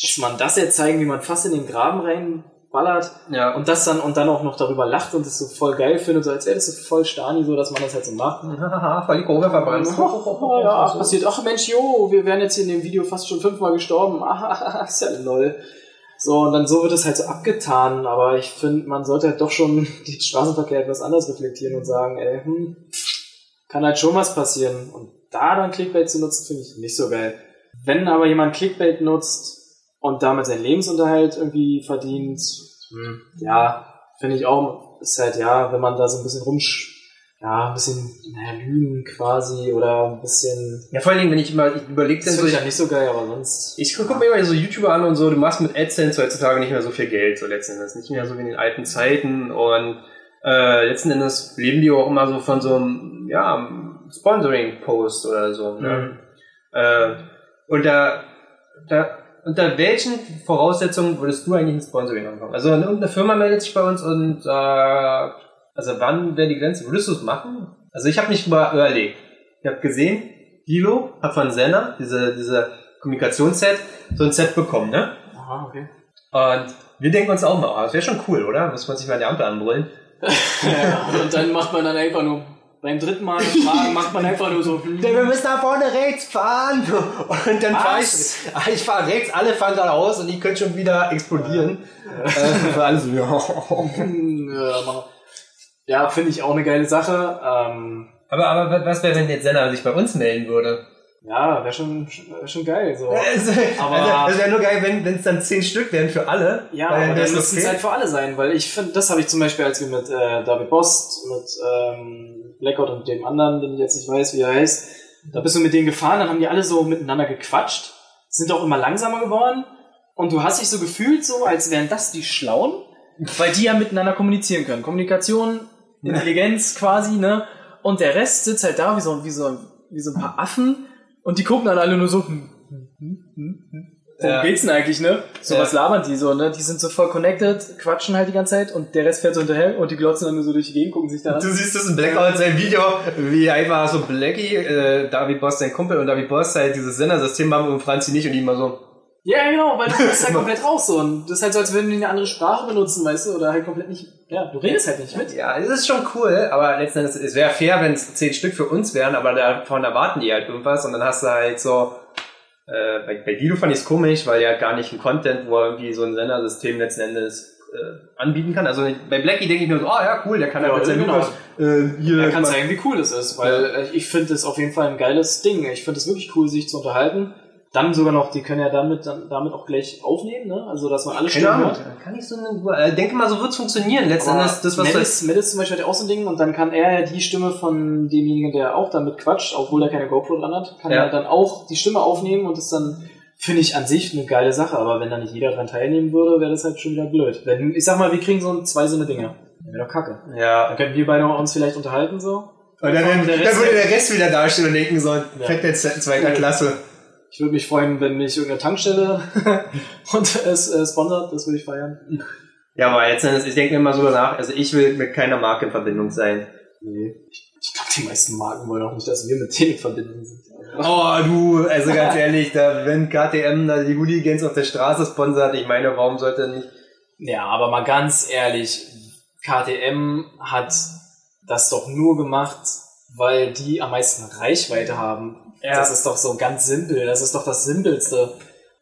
muss man das jetzt zeigen, wie man fast in den Graben reinballert Ja, und das dann und dann auch noch darüber lacht und es so voll geil findet, so als wäre das so voll Stani, so dass man das halt so macht. voll die Kurve verbrannt. Ja, passiert. Ach Mensch, jo, wir wären jetzt hier in dem Video fast schon fünfmal gestorben. Ah, ist ja lol. So, und dann so wird es halt so abgetan, aber ich finde, man sollte halt doch schon den Straßenverkehr etwas anders reflektieren und sagen, ey, hm, kann halt schon was passieren. Und da dann Clickbait zu nutzen, finde ich nicht so geil. Wenn aber jemand Clickbait nutzt und damit seinen Lebensunterhalt irgendwie verdient, hm, ja, finde ich auch, ist halt, ja, wenn man da so ein bisschen rumsch ja, ein bisschen naja, lügen quasi oder ein bisschen. Ja, vor allen Dingen, wenn ich immer, ich überlege Das dann so, ich ja nicht so geil, aber sonst. ich gucke mir immer so YouTuber an und so, du machst mit AdSense heutzutage nicht mehr so viel Geld, so letzten Endes. Nicht mehr so wie in den alten Zeiten und äh, letzten Endes leben die auch immer so von so einem, ja, Sponsoring-Post oder so. Ne? Äh, und da, da, unter welchen Voraussetzungen würdest du eigentlich ein Sponsoring anfangen? Also irgendeine Firma meldet sich bei uns und sagt, also wann wäre die Grenze? Würdest du es machen? Also ich habe nicht über überlegt. Ich habe gesehen, Hilo hat von Senna, diese, diese Kommunikationsset, so ein Set bekommen, ne? Aha, okay. Und wir denken uns auch mal, oh, das wäre schon cool, oder? Muss man sich mal die Ampel anbrüllen. ja, und dann macht man dann einfach nur beim dritten Mal fragen, macht man einfach nur so. hm, wir müssen da vorne rechts fahren. Und dann fahre ich, ich fahre rechts, alle fahren geradeaus und ich könnte schon wieder explodieren. Äh, für alle so, ja. ja, ja finde ich auch eine geile Sache. Ähm, Aber, aber was wäre, wenn jetzt Senna sich bei uns melden würde? ja, wäre schon, schon geil. So. Es Aber- also, es wäre nur geil, wenn es dann zehn Stück wären für alle. Ja, Weil aber dann müssen es halt für alle sein, weil ich finde, das habe ich zum Beispiel, als wir mit äh, David Bost, mit ähm, Blackout und dem anderen, den ich jetzt nicht weiß, wie er heißt, da bist du mit denen gefahren, dann haben die alle so miteinander gequatscht, sind auch immer langsamer geworden und du hast dich so gefühlt so, als wären das die Schlauen, weil die ja miteinander kommunizieren können. Kommunikation, Intelligenz quasi, ne? Und der Rest sitzt halt da wie so, wie so, wie so ein paar Affen und die gucken dann alle nur so, hm, hm, hm, hm, hm. Worum Ja. geht's denn eigentlich, ne? So Ja. was labern die so, ne? Die sind so voll connected, quatschen halt die ganze Zeit und der Rest fährt so hinterher und die glotzen dann nur so durch die Gegend, gucken sich da an. Du siehst das in Blackout sein Video, wie einfach so Blackie, äh, David Boss sein Kumpel und David Boss halt dieses Sendersystem haben und Franzi nicht und die immer so. Ja, genau, weil du bist halt komplett raus so. Und das ist halt so, als würden die eine andere Sprache benutzen, weißt du? Oder halt komplett nicht. Ja, du redest halt nicht mit. Ja, es ist schon cool, aber letzten Endes, es wäre fair, wenn es zehn Stück für uns wären, aber davon erwarten die halt irgendwas und dann hast du halt so, äh, bei, bei Guido fand ich es komisch, weil er gar nicht ein Content, wo er irgendwie so ein Sendersystem letzten Endes äh, anbieten kann. Also bei Blackie denke ich mir so, oh ja, cool, der kann Ja, halt mit seinem genau. Lukas äh, hier Er kann zeigen, wie cool es ist, weil äh, ich finde es auf jeden Fall ein geiles Ding. Ich finde es wirklich cool, sich zu unterhalten. Dann sogar noch, die können ja damit, dann, damit auch gleich aufnehmen, ne? Also, dass man alle Stimmen Ahnung, hört. kann ich so eine, äh, denke mal, so wird's funktionieren. Letzten Aber Endes, das, was du Melis, Melis zum Beispiel hat ja auch so ein Ding und dann kann er ja die Stimme von demjenigen, der auch damit quatscht, obwohl er keine GoPro dran hat, kann Ja. er dann auch die Stimme aufnehmen und das dann finde ich an sich eine geile Sache, aber wenn da nicht jeder dran teilnehmen würde, wäre das halt schon wieder blöd. Wenn, ich sag mal, wir kriegen so zwei so eine Dinge. Wäre doch kacke. ja, Dann könnten wir beide uns vielleicht unterhalten so. Und dann, dann, dann würde der Rest wieder dastehen und denken so, fett jetzt in zweiter Ja. Klasse. Ich würde mich freuen, wenn mich irgendeine Tankstelle und es äh, sponsert, das würde ich feiern. Ja, aber jetzt, ich denke mir immer so danach, also ich will mit keiner Marke in Verbindung sein. Nee. Ich, ich glaube, die meisten Marken wollen auch nicht, dass wir mit denen in Verbindung sind. Oh, du, also ganz ehrlich, da, wenn KTM da die Hooligans auf der Straße sponsert, ich meine, warum sollte nicht? Ja, aber mal ganz ehrlich, KTM hat das doch nur gemacht, weil die am meisten Reichweite haben. Ja. Das ist doch so ganz simpel. Das ist doch das Simpelste.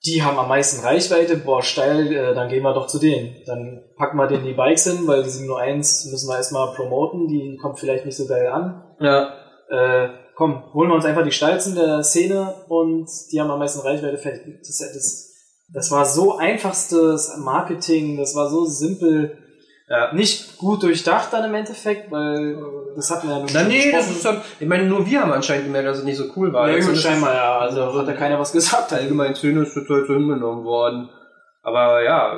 Die haben am meisten Reichweite, boah, steil, äh, dann gehen wir doch zu denen. Dann packen wir denen die Bikes hin, weil die 701 müssen wir erstmal promoten, die kommt vielleicht nicht so geil an. Ja. Äh, komm, holen wir uns einfach die Steilsten der Szene und die haben am meisten Reichweite fertig. Das, das, das war so einfachstes Marketing, das war so simpel. Ja. Nicht gut durchdacht dann im Endeffekt, weil das hatten wir ja nur Na, nee, das ist dann, ich meine, nur wir haben anscheinend gemerkt, dass es nicht so cool war. ja, Also, scheinbar ja, also hat ja keiner was gesagt. Halt. allgemein Szene ist total so hingenommen worden. Aber ja,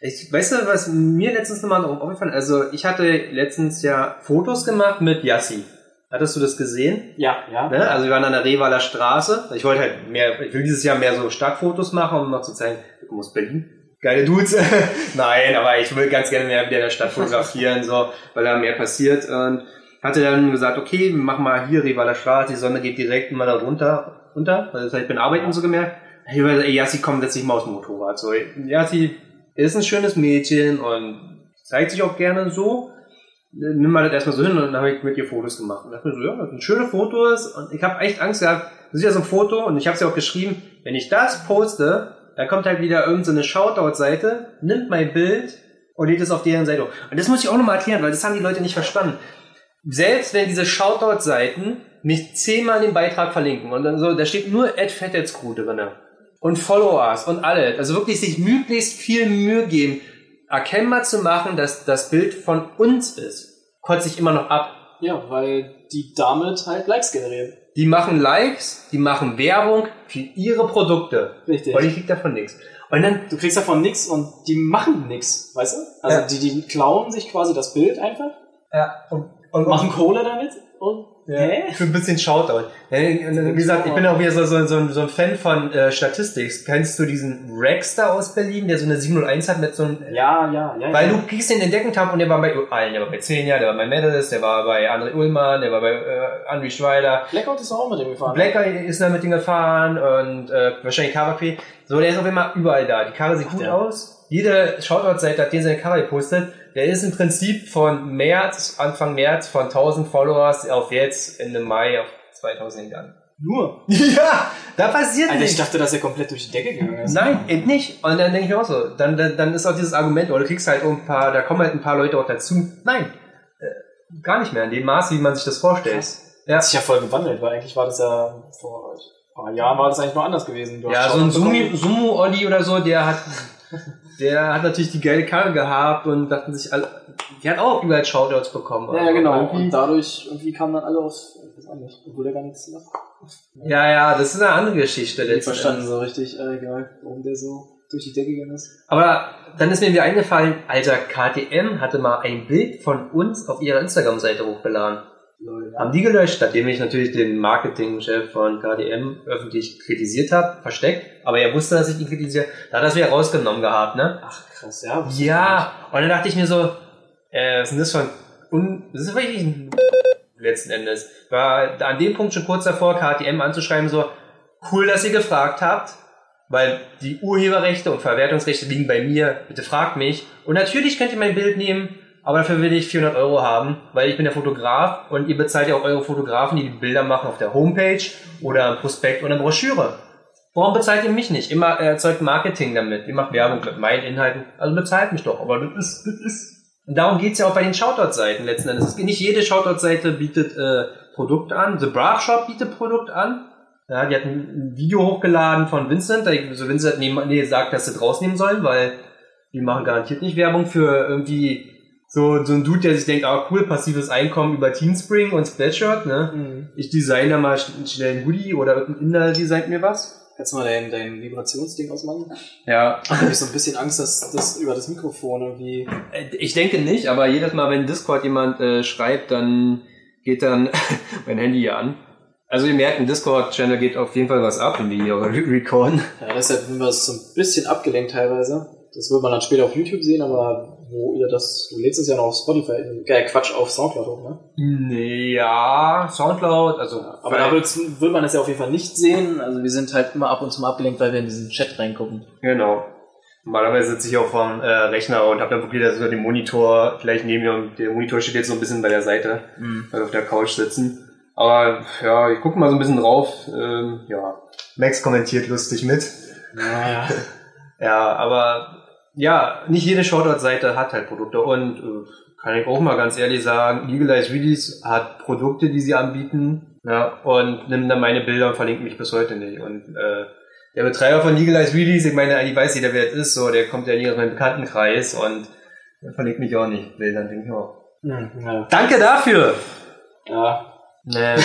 ich, weißt du, was mir letztens nochmal aufgefallen Also, ich hatte letztens ja Fotos gemacht mit Yassi. Hattest du das gesehen? Ja, ja. Ne? Also wir waren an der Revaler Straße. Ich wollte halt mehr, ich will dieses Jahr mehr so Stadtfotos machen, um noch zu zeigen, kommen aus Berlin. Geile Dudes. Nein, aber ich will ganz gerne mehr wieder in der Stadt fotografieren, so, weil da mehr passiert. Und hatte dann gesagt, okay, wir machen mal hier Revaler Straße, die Sonne geht direkt immer da runter, runter. Also ich bin arbeiten so gemerkt. Ich war, ey, Yassi, komm, setz dich mal aufs Motorrad. So, Yassi ist ein schönes Mädchen und zeigt sich auch gerne so nimm mal das erstmal so hin und dann habe ich mit ihr Fotos gemacht. Und dachte mir so, ja, das sind schöne Fotos und ich habe echt Angst gehabt, das ist ja so ein Foto und ich habe es ja auch geschrieben, wenn ich das poste, dann kommt halt wieder irgendeine so Shoutout-Seite, nimmt mein Bild und lädt es auf deren Seite hoch. Und das muss ich auch nochmal erklären, weil das haben die Leute nicht verstanden. Selbst wenn diese Shoutout-Seiten mich zehnmal den Beitrag verlinken und dann so, da steht nur Ed Crew drin und Followers und alles, also wirklich sich möglichst viel Mühe geben, erkennbar zu machen, dass das Bild von uns ist, kotze ich immer noch ab. Ja, weil die damit halt Likes generieren. Die machen Likes, die machen Werbung für ihre Produkte. Richtig. Und ich krieg davon nichts. Und dann, Du kriegst davon nichts und die machen nichts, weißt du? Also Ja. die, die klauen sich quasi das Bild einfach, ja, und, und machen Kohle damit und Ja, hä? für ein bisschen Shoutout. Wie gesagt, ich bin auch wieder so, so, so, ein- so ein Fan von äh, Statistik. Kennst du diesen Rex da aus Berlin, der so eine 701 hat mit so einem... Ja, ja, ja. Weil ja. du kriegst den Entdeckentab und der war bei allen. Der war bei Xenia, der war bei Medalist, der war bei André Ullmann, der war bei äh, André Schweider. Blackout ist auch mit dem gefahren. Blacker ist da mit dem gefahren und äh, wahrscheinlich Carapé. So, der ist auf immer überall da. Die Karre sieht gut ja. aus. Jede Shoutout-Seite hat den seine Karre gepostet. Der ist im Prinzip von März, Anfang März, von 1000 Followers auf jetzt Ende Mai auf 2000 gegangen. Nur. Ja, da passiert Alter, ich nichts. dachte, dass er komplett durch die Decke gegangen ist. Nein, eben nicht. Und dann denke ich mir auch so, dann, dann, dann ist auch dieses Argument, oder du kriegst halt ein paar, da kommen halt ein paar Leute auch dazu. Nein, äh, gar nicht mehr in dem Maß, wie man sich das vorstellt. Krass. Ja. Hat sich ja voll gewandelt, weil eigentlich war das ja vor ein paar Jahren war das eigentlich noch anders gewesen. Du Ja, so ein Shoutout bekommen. Sumo, Sumo Olli oder so, der hat, der hat natürlich die geile Karre gehabt und dachten sich alle, die hat auch überall Shoutouts bekommen. Ja, ja, genau. Und dadurch irgendwie kamen dann alle aus, ich weiß auch nicht, obwohl er gar nichts macht. Ja, ja, das ist eine andere Geschichte Nicht letzten verstanden so richtig, äh, egal, warum der so durch die Decke gegangen ist. Aber dann ist mir wieder eingefallen, Alter, KTM hatte mal ein Bild von uns auf ihrer Instagram-Seite hochgeladen. Haben die gelöscht, nachdem ich natürlich den Marketingchef von KTM öffentlich kritisiert habe, versteckt, aber er wusste, dass ich ihn kritisiere, da hat er es wieder rausgenommen gehabt, ne? Ach krass, ja. Ja, und dann dachte ich mir so, äh, was ist denn das für ein, un, das ist wirklich ein letzten Endes. War an dem Punkt schon kurz davor, KTM anzuschreiben, so, cool, dass ihr gefragt habt, weil die Urheberrechte und Verwertungsrechte liegen bei mir, bitte fragt mich. Und natürlich könnt ihr mein Bild nehmen, aber dafür will ich 400 Euro haben, weil ich bin der Fotograf und ihr bezahlt ja auch eure Fotografen, die die Bilder machen auf der Homepage oder im Prospekt oder Broschüre. Warum bezahlt ihr mich nicht? Immer erzeugt Marketing damit. Ihr macht Werbung mit meinen Inhalten. Also bezahlt mich doch. Aber das ist, das ist. Und darum geht's ja auch bei den Shoutout-Seiten letzten Endes. Es geht Nicht jede Shoutout-Seite bietet äh, Produkte an. The Bra Shop bietet Produkt an. Ja, die hat ein Video hochgeladen von Vincent. Da so Vincent nee, nee, sagt, dass sie draus nehmen sollen, weil die machen garantiert nicht Werbung für irgendwie so, so ein Dude, der sich denkt, ah cool, passives Einkommen über Teamspring und Spreadshirt, ne? Mhm. Ich designe da mal sch- schnell ein Hoodie oder irgendein Inder designt mir was. Kannst du mal dein, dein Vibrationsding ausmachen? Ja. Ich habe so ein bisschen Angst, dass das über das Mikrofon irgendwie. Äh, Ich denke nicht, aber jedes Mal, wenn Discord jemand äh, schreibt, dann geht dann mein Handy hier an. Also ihr merkt, im Discord-Channel geht auf jeden Fall was ab, wenn wir hier re- recorden. Ja, deshalb sind wir so ein bisschen abgelenkt teilweise. Das wird man dann später auf YouTube sehen, aber wo ihr das, du lädst es ja noch auf Spotify, äh, Quatsch, auf Soundcloud hoch, ne? Ja, Soundcloud, also. Aber da wird man es ja auf jeden Fall nicht sehen. Also wir sind halt immer ab und zu mal abgelenkt, weil wir in diesen Chat reingucken. Genau. Normalerweise sitze ich auch vorm äh, Rechner und habe dann wirklich das über den Monitor gleich neben mir und der Monitor steht jetzt so ein bisschen bei der Seite, Mhm. weil wir auf der Couch sitzen. Aber ja, ich gucke mal so ein bisschen drauf. Ähm, ja, Max kommentiert lustig mit. Naja. Ja, aber ja, nicht jede Shoutout-Seite hat halt Produkte und äh, kann ich auch mal ganz ehrlich sagen, Legalize Release hat Produkte, die sie anbieten, ja, und nimmt dann meine Bilder und verlinkt mich bis heute nicht. Und äh, der Betreiber von Legalize Release, ich meine, eigentlich weiß jeder, wer es ist, so, der kommt ja nie aus meinem Bekanntenkreis und der verlinkt mich auch nicht. Bildern, denke ich auch. Hm, ja. Danke dafür! ja. Nee.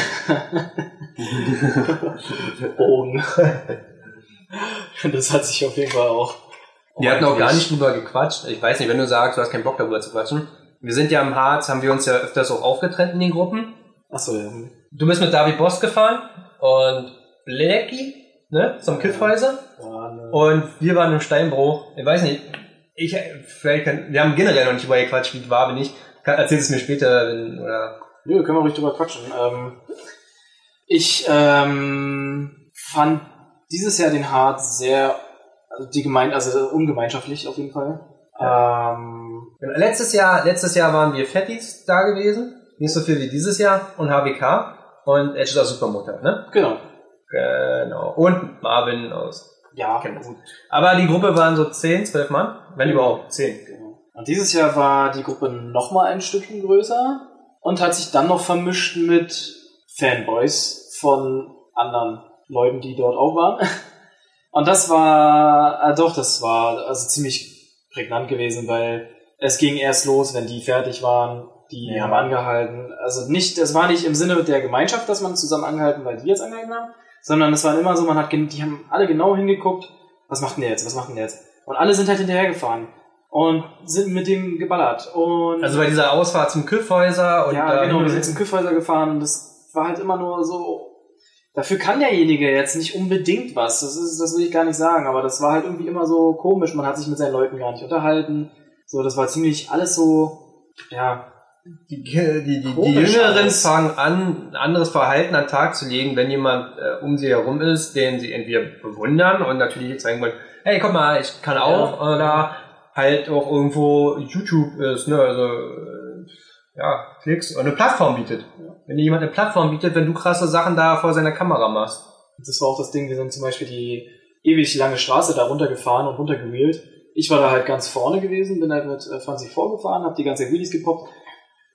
Bogen. das hat sich auf jeden Fall auch. Wir hatten auch gar nicht drüber gequatscht. Ich weiß nicht, wenn du sagst, du hast keinen Bock darüber zu quatschen. Wir sind ja im Harz, haben wir uns ja öfters auch aufgetrennt in den Gruppen. Achso, ja. Du bist mit David Boss gefahren und Blackie, ne, zum Kiffhäuser. War eine- Und wir waren im Steinbruch. Ich weiß nicht, ich, vielleicht kann, wir haben generell noch nicht über gequatscht, wie es war, wenn ich, erzähl es mir später, wenn, oder, Nö, können wir ruhig drüber quatschen. Ähm, ich ähm, fand dieses Jahr den Hart sehr, also die Gemein, also ungemeinschaftlich auf jeden Fall. Ähm, letztes Jahr, letztes Jahr waren wir Fettis da gewesen. Nicht so viel wie dieses Jahr und HWK und Edge der Supermutter, ne? genau. Genau. Und Marvin aus Ja, Chemnitz. gut. Aber die Gruppe waren so 10, 12 Mann, wenn überhaupt 10. Genau. Und dieses Jahr war die Gruppe nochmal ein Stückchen größer und hat sich dann noch vermischt mit Fanboys von anderen Leuten, die dort auch waren. Und das war, äh, doch, das war also ziemlich prägnant gewesen, weil es ging erst los, wenn die fertig waren. Die Ja. haben angehalten. Also nicht, es war nicht im Sinne der Gemeinschaft, dass man zusammen angehalten, weil die jetzt angehalten haben, sondern es war immer so, man hat, die haben alle genau hingeguckt, was macht denn der jetzt, was macht denn der jetzt? Und alle sind halt hinterhergefahren und sind mit dem geballert. Und Also bei dieser Ausfahrt zum Kiffhäuser und ja, genau, wir sind zum Küffhäuser gefahren und das war halt immer nur so. Dafür kann derjenige jetzt nicht unbedingt was. Das ist, das will ich gar nicht sagen, aber das war halt irgendwie immer so komisch. Man hat sich mit seinen Leuten gar nicht unterhalten. So, das war ziemlich alles so, ja, die, die, die, die Komisch Jüngeren fangen an, ein anderes Verhalten an den Tag zu legen, wenn jemand äh, um sie herum ist, den sie entweder bewundern und natürlich zeigen wollen, hey, guck mal, ich kann auch, oder halt auch irgendwo YouTube ist, ne, also äh, ja, Klicks und eine Plattform bietet. Wenn dir jemand eine Plattform bietet, wenn du krasse Sachen da vor seiner Kamera machst. Das war auch das Ding, wir sind zum Beispiel die ewig lange Straße da runtergefahren und runtergewheelt. Ich war da halt ganz vorne gewesen, bin halt mit äh, Franzi vorgefahren, hab die ganze Wheelies gepoppt.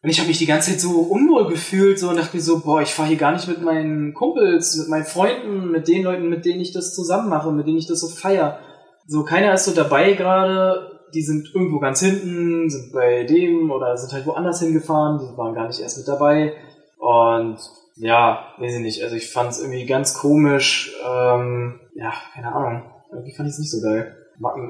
Und ich habe mich die ganze Zeit so unwohl gefühlt so und dachte mir so, boah, ich fahre hier gar nicht mit meinen Kumpels, mit meinen Freunden, mit den Leuten, mit denen ich das zusammen mache, mit denen ich das so feier. So, keiner ist so dabei gerade, die sind irgendwo ganz hinten, sind bei dem oder sind halt woanders hingefahren, die waren gar nicht erst mit dabei. Und ja, weiß ich nicht. Also ich fand es irgendwie ganz komisch. Ähm, ja, keine Ahnung. Irgendwie fand ich es nicht so geil.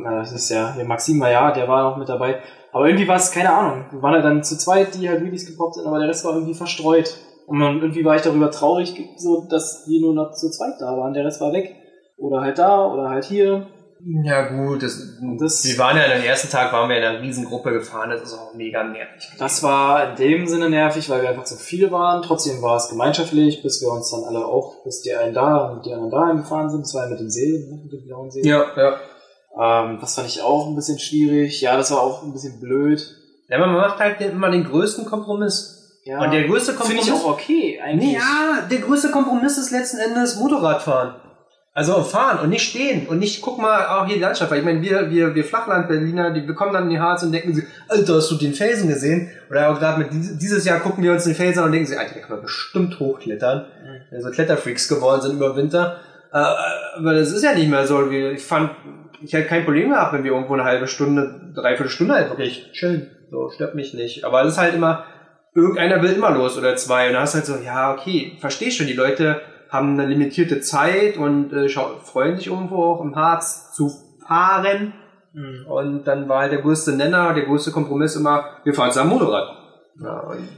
Das ist ja, der Maxim war ja, der war auch mit dabei. Aber irgendwie war es, keine Ahnung. Wir waren halt dann zu zweit, die halt Wheelies gepoppt sind, aber der Rest war irgendwie verstreut. Und dann, irgendwie war ich darüber traurig, so dass wir nur noch zu zweit da waren. Der Rest war weg. Oder halt da, oder halt hier. Ja gut, das, Das- wir waren ja am ersten Tag, waren wir in einer riesengruppe gefahren, das ist auch mega nervig. Das war in dem Sinne nervig, weil wir einfach zu viele waren. Trotzdem war es gemeinschaftlich, bis wir uns dann alle auch, bis die einen da und die anderen da gefahren sind. Das war ja mit dem See, ne, mit dem blauen See. Ja, ja. Ähm, das fand ich auch ein bisschen schwierig. Ja, das war auch ein bisschen blöd. Ja, man macht halt immer den größten Kompromiss. Ja, Und der größte finde Kompromiss. ich auch okay, eigentlich. Nee, ja, der größte Kompromiss ist letzten Endes Motorradfahren. Also fahren und nicht stehen und nicht, guck mal, auch hier die Landschaft. Weil ich meine, wir, wir, wir Flachland-Berliner, die wir kommen dann in die Harz und denken sie, Alter, hast du den Felsen gesehen? Oder auch gerade mit dies- dieses Jahr gucken wir uns den Felsen an und denken sie, Alter, da kann man bestimmt hochklettern. Mhm. Also Kletterfreaks geworden sind über Winter. Äh, aber das ist ja nicht mehr so. Ich fand, ich hätte kein Problem gehabt, wenn wir irgendwo eine halbe Stunde, dreiviertel Stunde halt wirklich chillen. So, stört mich nicht. Aber es ist halt immer, irgendeiner will immer los oder zwei. Und da hast du halt so, ja, okay, versteh schon, die Leute haben eine limitierte Zeit und äh, freuen sich irgendwo auch im Harz zu fahren. Mhm. Und dann war halt der größte Nenner, der größte Kompromiss immer, wir fahren zusammen Motorrad. Ja, und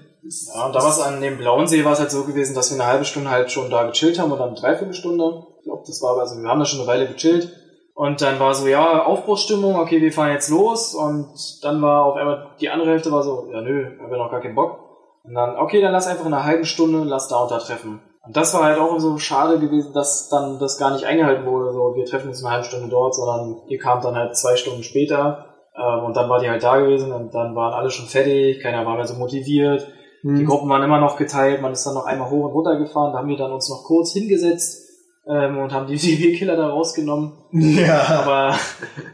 Ja, und damals an dem blauen See war es halt so gewesen, dass wir eine halbe Stunde halt schon da gechillt haben oder eine Dreiviertelstunde. Ich glaube, das war, also wir haben da schon eine Weile gechillt. Und dann war so, ja, Aufbruchsstimmung, okay, wir fahren jetzt los. Und dann war auf einmal die andere Hälfte war so, ja nö, wir haben noch gar keinen Bock. Und dann, okay, dann lass einfach in einer halben Stunde, lass da und da treffen. Und das war halt auch so schade gewesen, dass dann das gar nicht eingehalten wurde. So, wir treffen uns eine halbe Stunde dort, sondern ihr kamt dann halt zwei Stunden später. Ähm, und dann war die halt da gewesen und dann waren alle schon fertig, keiner war mehr so motiviert. Die Gruppen waren immer noch geteilt, man ist dann noch einmal hoch und runter gefahren, da haben wir dann uns noch kurz hingesetzt ähm, und haben die DB-Killer da rausgenommen. Ja. Aber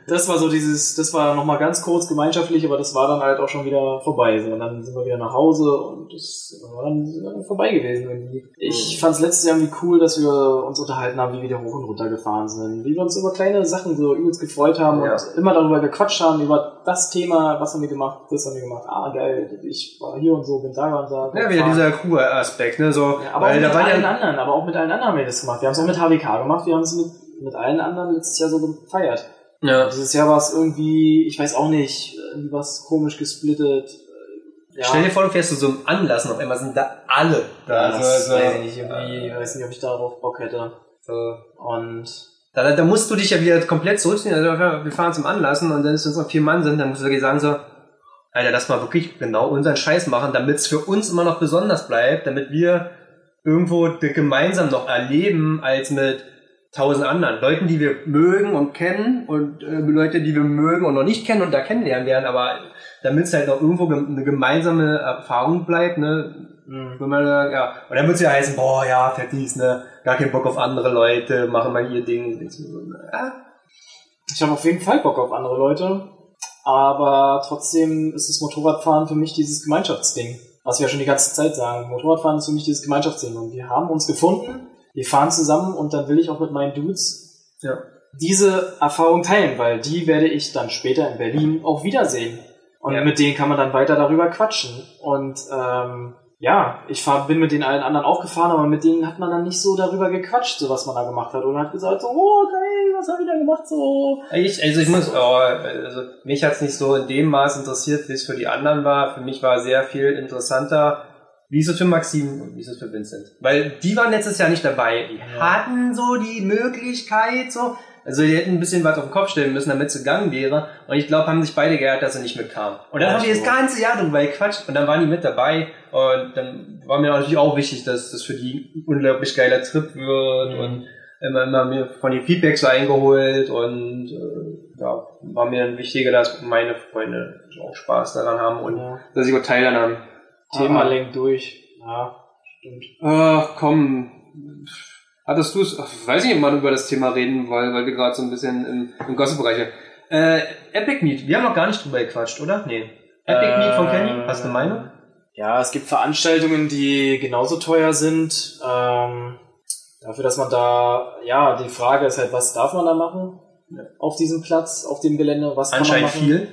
das war so dieses, das war nochmal ganz kurz gemeinschaftlich, aber das war dann halt auch schon wieder vorbei. So, und dann sind wir wieder nach Hause und das war dann, vorbei gewesen irgendwie. Ich fand es letztes Jahr irgendwie cool, dass wir uns unterhalten haben, wie wir wieder hoch und runter gefahren sind, wie wir uns über kleine Sachen so übelst gefreut haben Ja. und immer darüber gequatscht haben, über das Thema, was haben wir gemacht, das haben wir gemacht, ah geil, ich war hier und so, bin da und da. Ja, wieder dieser Crew-Aspekt, ne? So, Ja, aber auch mit allen ja, anderen, aber auch mit allen anderen haben wir das gemacht. Wir haben es auch mit HWK gemacht, wir haben es mit, mit allen anderen letztes Jahr so gefeiert. ja. Dieses Jahr war es irgendwie, ich weiß auch nicht, irgendwie was komisch gesplittet. Ja, Stell dir vor, du fährst zu so einem Anlass und auf einmal sind da alle da. das so, so, weiß ich nicht, irgendwie, weiß nicht, ob ich darauf Bock hätte. so. Und Da, da musst du dich ja wieder komplett zurückziehen. Also wir fahren zum Anlassen und dann ist uns noch vier Mann sind, dann musst du wirklich sagen so, Alter, lass mal wirklich genau unseren Scheiß machen, damit es für uns immer noch besonders bleibt, damit wir irgendwo gemeinsam noch erleben als mit tausend anderen Leuten, die wir mögen und kennen und äh, Leute, die wir mögen und noch nicht kennen und da kennenlernen werden, aber damit es halt noch irgendwo gem eine gemeinsame Erfahrung bleibt, ne, mh, wenn man, äh, ja, und dann wird es ja heißen, boah, ja, Fettis, ne, gar keinen Bock auf andere Leute, machen mal ihr Ding. Ja, ich habe auf jeden Fall Bock auf andere Leute, aber trotzdem ist das Motorradfahren für mich dieses Gemeinschaftsding. Was wir ja schon die ganze Zeit sagen. Motorradfahren ist für mich dieses Gemeinschaftsding. Und wir haben uns gefunden, wir fahren zusammen und dann will ich auch mit meinen Dudes ja. diese Erfahrung teilen, weil die werde ich dann später in Berlin auch wiedersehen. Und Ja. mit denen kann man dann weiter darüber quatschen. Und ähm, ja, ich fahr, bin mit den allen anderen auch gefahren, aber mit denen hat man dann nicht so darüber gequatscht, so was man da gemacht hat. Oder hat gesagt, so, oh geil, was hab ich da gemacht? So. Ich, also ich muss, oh, also mich hat's nicht so in dem Maß interessiert, wie es für die anderen war. Für mich war sehr viel interessanter, wie ist es für Maxim und wie ist es für Vincent. Weil die waren letztes Jahr nicht dabei. Die Ja. hatten so die Möglichkeit, so. Also die hätten ein bisschen was auf den Kopf stellen müssen, damit es gegangen wäre. Und ich glaube, haben sich beide geärgert, dass sie nicht mitkamen. Und dann Ja, haben die das ganze Jahr drüber gequatscht und dann waren die mit dabei. Und dann war mir natürlich auch wichtig, dass das für die ein unglaublich geiler Trip wird Mhm. und immer, immer mir von den Feedbacks so eingeholt und äh, ja, war mir dann wichtiger, dass meine Freunde auch Spaß daran haben und dass sie auch Teil daran haben. Thema Ah. lenkt durch. Ja, stimmt. Ach komm, hattest du es, weiß ich nicht, ob man über das Thema reden, weil, weil wir gerade so ein bisschen im, im Gossip-Bereich sind. Äh, Epic Meet, wir haben noch gar nicht drüber gequatscht, oder? Nee. Epic Meet von Kenny, hast du eine Meinung? Ja, es gibt Veranstaltungen, die genauso teuer sind. Ähm, dafür, dass man da, ja, die Frage ist halt, was darf man da machen auf diesem Platz, auf dem Gelände? Was kann man Anscheinend machen? viel.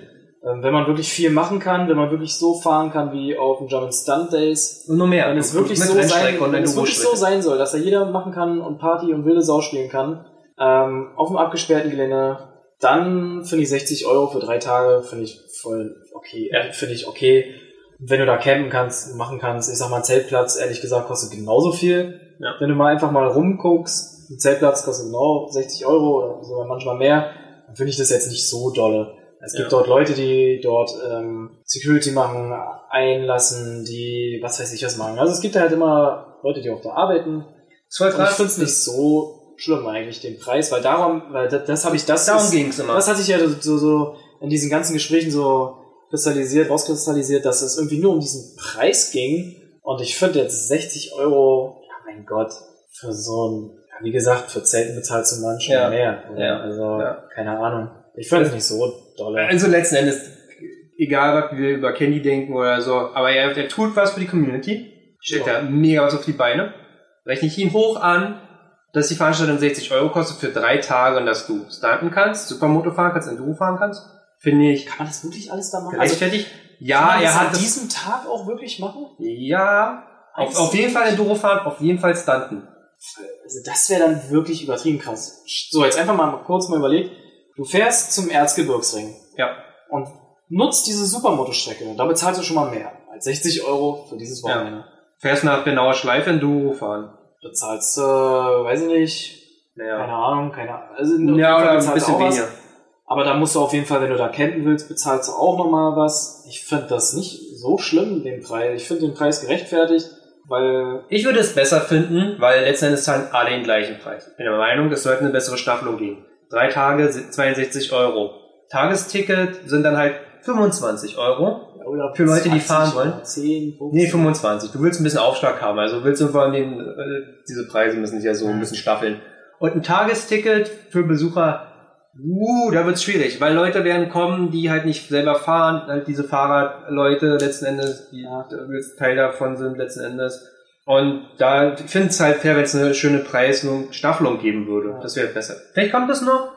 Ähm, wenn man wirklich viel machen kann, wenn man wirklich so fahren kann wie auf den German Stunt Days, Und nur mehr. wenn es wirklich so sein, wenn es wirklich so sein soll, dass da jeder machen kann und Party und wilde Sau spielen kann, ähm, auf dem abgesperrten Gelände, dann finde ich 60 Euro für drei Tage, finde ich voll okay, äh, finde ich okay. Wenn du da campen kannst, machen kannst, ich sag mal, ein Zeltplatz, ehrlich gesagt, kostet genauso viel. Ja. Wenn du mal einfach mal rumguckst, ein Zeltplatz kostet genau 60 Euro oder sogar manchmal mehr, dann finde ich das jetzt nicht so dolle. Es gibt Ja. dort Leute, die dort ähm, Security machen, einlassen, die was weiß ich was machen. Also es gibt halt immer Leute, die auch da arbeiten. Und ich finde es nicht so schlimm eigentlich, den Preis, weil darum, weil das, das habe ich, das Darum ist- ging's immer. das hatte ich ja so, so in diesen ganzen Gesprächen so kristallisiert, rauskristallisiert, dass es irgendwie nur um diesen Preis ging. Und ich finde jetzt 60 Euro, ja mein Gott, für so ein, wie gesagt, für Zelten bezahlt du manchmal Ja. mehr. Oder? Ja. Also, Ja. keine Ahnung. Ich finde es nicht so doll. Also letzten Endes, egal was wir über Candy denken oder so, aber er, er tut was für die Community, stellt Ja. da mega was auf die Beine, rechne ich ihn hoch an, dass die Veranstaltung 60 Euro kostet für drei Tage und dass du stunten kannst, Supermoto fahren kannst, Enduro fahren kannst, finde ich Kann man das wirklich alles da machen? Also, gerechtfertigt. kann ja, er hat an das, diesem Tag auch wirklich machen? ja, auf, auf jeden Fall Enduro fahren, auf jeden Fall stunten. Also das wäre dann wirklich übertrieben krass. So, jetzt einfach mal kurz mal überlegt. Du fährst zum Erzgebirgsring Ja. und nutzt diese Supermotostrecke. Da bezahlst du schon mal mehr als 60 Euro für dieses Wochenende. Fährst nach genauer Schleife Enduro fahren. Bezahlst, äh, weiß ich nicht, Naja. Keine Ahnung, keine Ahnung. Also, Ja, oder ein bisschen weniger. Aber da musst du auf jeden Fall, wenn du da campen willst, bezahlst du auch nochmal was. Ich finde das nicht so schlimm, den Preis. Ich finde den Preis gerechtfertigt, weil Ich würde es besser finden, weil letzten Endes zahlen alle den gleichen Preis. Ich bin der Meinung, es sollte eine bessere Staffelung geben. Drei Tage, 62 Euro. Tagesticket sind dann halt 25 Euro. oder Für Leute, die 20 fahren wollen? oder 10, 15. Nee, 25. Du willst ein bisschen Aufschlag haben. Also du willst irgendwann den, äh, diese Preise müssen sich ja so ein bisschen staffeln. Und ein Tagesticket für Besucher, uh, da wird's schwierig, weil Leute werden kommen, die halt nicht selber fahren, halt diese Fahrradleute letzten Endes, die Ja. Teil davon sind letzten Endes. Und da ich finde es halt fair, wenn es eine schöne Preis- und Staffelung geben würde. Ja. Das wäre besser. Vielleicht kommt das noch.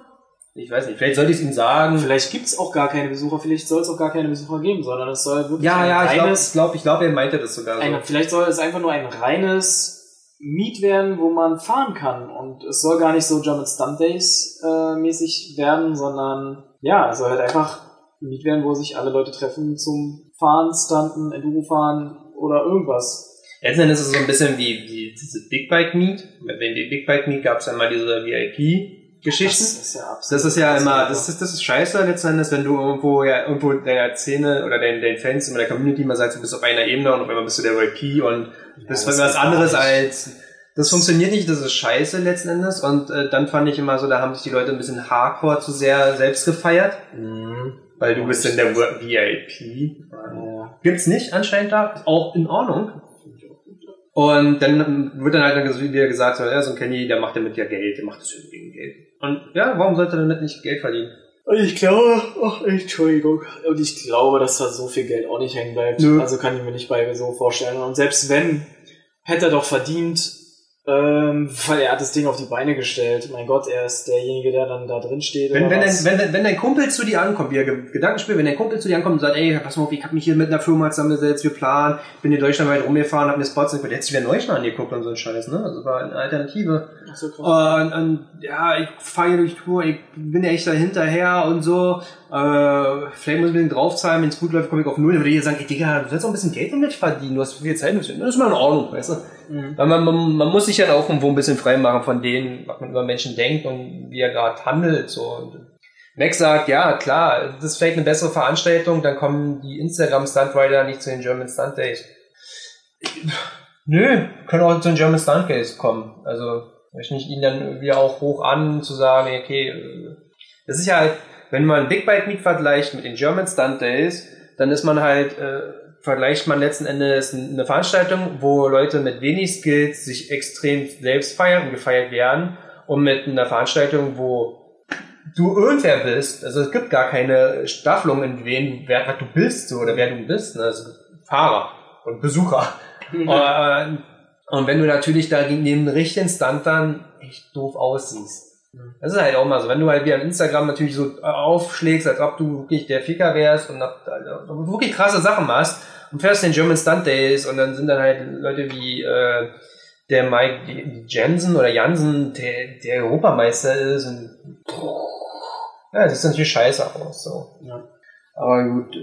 Ich weiß nicht, vielleicht sollte ich es ihm sagen. Vielleicht gibt's auch gar keine Besucher, vielleicht soll es auch gar keine Besucher geben, sondern es soll wirklich Ja, ein ja, ich glaube, reines, ich glaub, ich glaub, er meinte das sogar so. ein, vielleicht soll es einfach nur ein reines Miet werden, wo man fahren kann. Und es soll gar nicht so German Stunt Days äh, mäßig werden, sondern ja, es soll halt einfach ein Miet werden, wo sich alle Leute treffen zum Fahren, Stunten, Enduro fahren oder irgendwas. Letzten Endes ist es so ein bisschen wie, wie diese Big Bike Meet. Bei den Big Bike Meet gab es einmal diese VIP-Geschichten. Das ist ja absolut. Das ist ja immer, das ist, das ist scheiße letzten Endes, wenn du irgendwo ja irgendwo deiner Szene oder deinen, deinen Fans in der Community mal sagst, du bist auf einer Ebene und auf einmal bist du der VIP und bist das was geht anderes gar nicht. als das funktioniert nicht, das ist scheiße letzten Endes und äh, dann fand ich immer so, da haben sich die Leute ein bisschen hardcore zu sehr selbst gefeiert, Mhm. weil du bist dann der VIP. Ja. Gibt's nicht anscheinend da, ist auch in Ordnung. Und dann wird dann halt dann wieder gesagt, so, ja, so ein Kenny, der macht damit ja Geld, der macht das wegen Geld. Und ja, warum sollte er damit nicht Geld verdienen? Ich glaube, ach, Entschuldigung, und ich glaube, dass da so viel Geld auch nicht hängen bleibt. Nö. Also kann ich mir nicht bei so vorstellen. Und selbst wenn, hätte er doch verdient, ähm, weil er hat das Ding auf die Beine gestellt. Mein Gott, er ist derjenige, der dann da drin steht. Wenn, wenn, dein, wenn, wenn dein Kumpel zu dir ankommt, wie er Ge- Gedankenspiel, wenn dein Kumpel zu dir ankommt und sagt, ey, pass mal auf, ich hab mich hier mit einer Firma zusammengesetzt, wir planen, bin in Deutschland weit rumgefahren, hab mir Spots angeguckt, der hätte sich wieder Neuschland angeguckt und so ein Scheiß, ne? Also war eine Alternative. Ach so, krass. Und, und ja, ich fahre hier durch Tour, ich bin ja echt da hinterher und so. Äh, vielleicht muss ich ein bisschen draufzahlen, wenn es gut läuft, komme ich auf Null. Dann würde ich sagen, ey Digga, du sollst auch ein bisschen Geld damit verdienen, du hast viel Zeit. Das ist mal in Ordnung, weißt du? Mhm. Weil man, man, man muss sich ja auch irgendwo ein bisschen frei machen von denen, was man über Menschen denkt und wie er gerade handelt. So. Und Max sagt, ja, klar, das ist vielleicht eine bessere Veranstaltung, dann kommen die Instagram-Stunt-Rider nicht zu den German Stunt Days. Nö, können auch zu den German Stunt Days kommen. Also, ich nicht ihn dann wieder auch hoch an, zu sagen, okay, äh, das ist ja halt, wenn man Big Bike Meet vergleicht mit den German Stunt Days, dann ist man halt, äh, vergleicht man letzten Endes eine Veranstaltung, wo Leute mit wenig Skills sich extrem selbst feiern und gefeiert werden und mit einer Veranstaltung, wo du irgendwer bist, also es gibt gar keine Staffelung in wen, wer du bist so, oder wer du bist, ne? also Fahrer und Besucher. Und, und wenn du natürlich da gegen den richtigen Stunt dann echt doof aussiehst. Das ist halt auch mal so, wenn du halt wie an Instagram natürlich so aufschlägst, als ob du wirklich der Ficker wärst und du wirklich krasse Sachen machst und fährst den German Stunt Days und dann sind dann halt Leute wie äh, der Mike Jensen oder Jansen, der, der Europameister ist und ja, das sieht natürlich scheiße aus. So. Ja. Aber gut,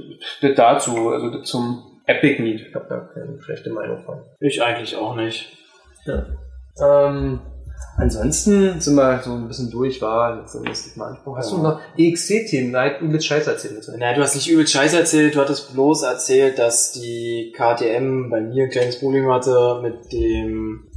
dazu, also zum Epic Meet, ich habe da keine schlechte Meinung von. Ich eigentlich auch nicht. Ja. Ähm, ansonsten sind wir so ein bisschen durch, war bisschen mal Anspruch. Hast du noch EXC-Themen? Nein, du willst Scheiß erzählen. Bitte. Naja, du hast nicht übel Scheiß erzählt, du hattest bloß erzählt, dass die KTM bei mir ein kleines Problem hatte mit dem,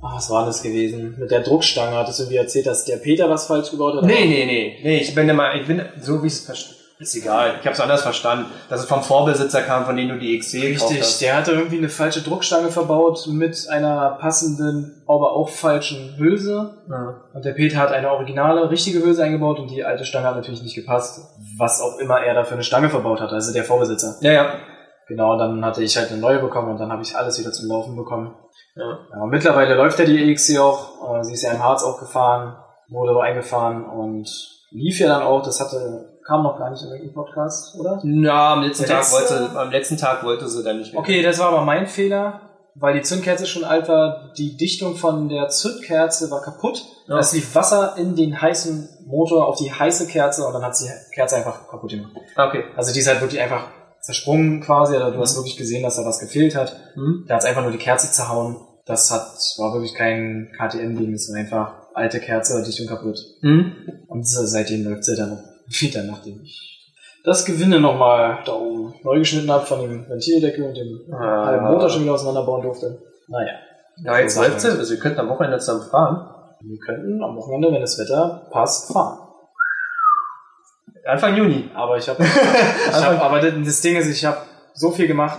ah, was war das gewesen? Mit der Druckstange hattest du irgendwie erzählt, dass der Peter was falsch gebaut hat? Nee, nee, nee, nee, ich bin Meinung, ich bin so wie es verstanden. Ist egal, ich habe es anders verstanden, dass es vom Vorbesitzer kam, von dem du die XC Richtig, hast. der hatte irgendwie eine falsche Druckstange verbaut mit einer passenden, aber auch falschen Hülse. Ja. Und der Peter hat eine originale, richtige Hülse eingebaut und die alte Stange hat natürlich nicht gepasst. Was auch immer er da für eine Stange verbaut hat, also der Vorbesitzer. ja, ja. Genau, und dann hatte ich halt eine neue bekommen und dann habe ich alles wieder zum Laufen bekommen. Ja. Ja, mittlerweile läuft ja die EXC auch. Äh, Sie ist ja im Harz auch gefahren, wurde aber eingefahren und lief ja dann auch. Das hatte, kam noch gar nicht in irgendeinem Podcast, oder? Na, am letzten, Tag wollte, am letzten Tag wollte sie dann nicht mehr. Okay, das war aber mein Fehler, weil die Zündkerze schon alt war. Die Dichtung von der Zündkerze war kaputt. Ja. Es lief Wasser in den heißen Motor auf die heiße Kerze und dann hat die Kerze einfach kaputt gemacht. Okay. Also die ist halt wirklich einfach zersprungen quasi. Oder du hast wirklich gesehen, dass da was gefehlt hat. Hm? Da hat einfach nur die Kerze zerhauen. Das hat, war wirklich kein KTM-Ding, das war einfach alte Kerze schon kaputt. Hm? Und seitdem läuft sie dann wieder, nachdem ich das Gewinne nochmal da oben neu geschnitten habe von dem Ventildeckel und dem Ah. halben Motor schon wieder auseinanderbauen durfte. Naja. Ja, jetzt läuft sie. Also wir könnten am Wochenende zusammen fahren. Wir könnten am Wochenende, wenn das Wetter passt, fahren. Anfang Juni. Aber ich habe, ich hab, aber das- das Ding ist, ich habe so viel gemacht.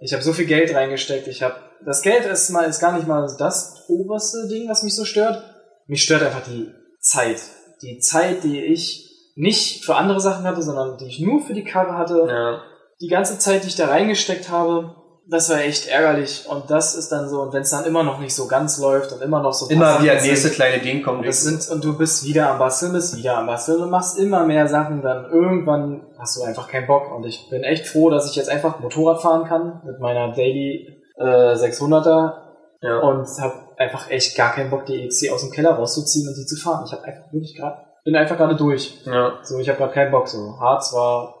Ich habe so viel Geld reingesteckt. Ich habe, das Geld ist mal, ist gar nicht mal das oberste Ding, was mich so stört. Mich stört einfach die Zeit. Die Zeit, die ich nicht für andere Sachen hatte, sondern die ich nur für die Karre hatte. Ja. Die ganze Zeit, die ich da reingesteckt habe, das war echt ärgerlich. Und das ist dann so, und wenn es dann immer noch nicht so ganz läuft und immer noch so Immer wieder nächste kleine Ding kommt. und das sind, und du bist wieder am Basteln, bist wieder am Basteln und machst immer mehr Sachen, dann irgendwann hast du einfach keinen Bock. Und ich bin echt froh, dass ich jetzt einfach Motorrad fahren kann mit meiner Daily äh, 600er ja. und habe einfach echt gar keinen Bock, die EXC aus dem Keller rauszuziehen und die zu fahren. Ich habe einfach wirklich gerade, bin einfach gerade durch. ja. So, ich habe gerade keinen Bock. So, Harz war,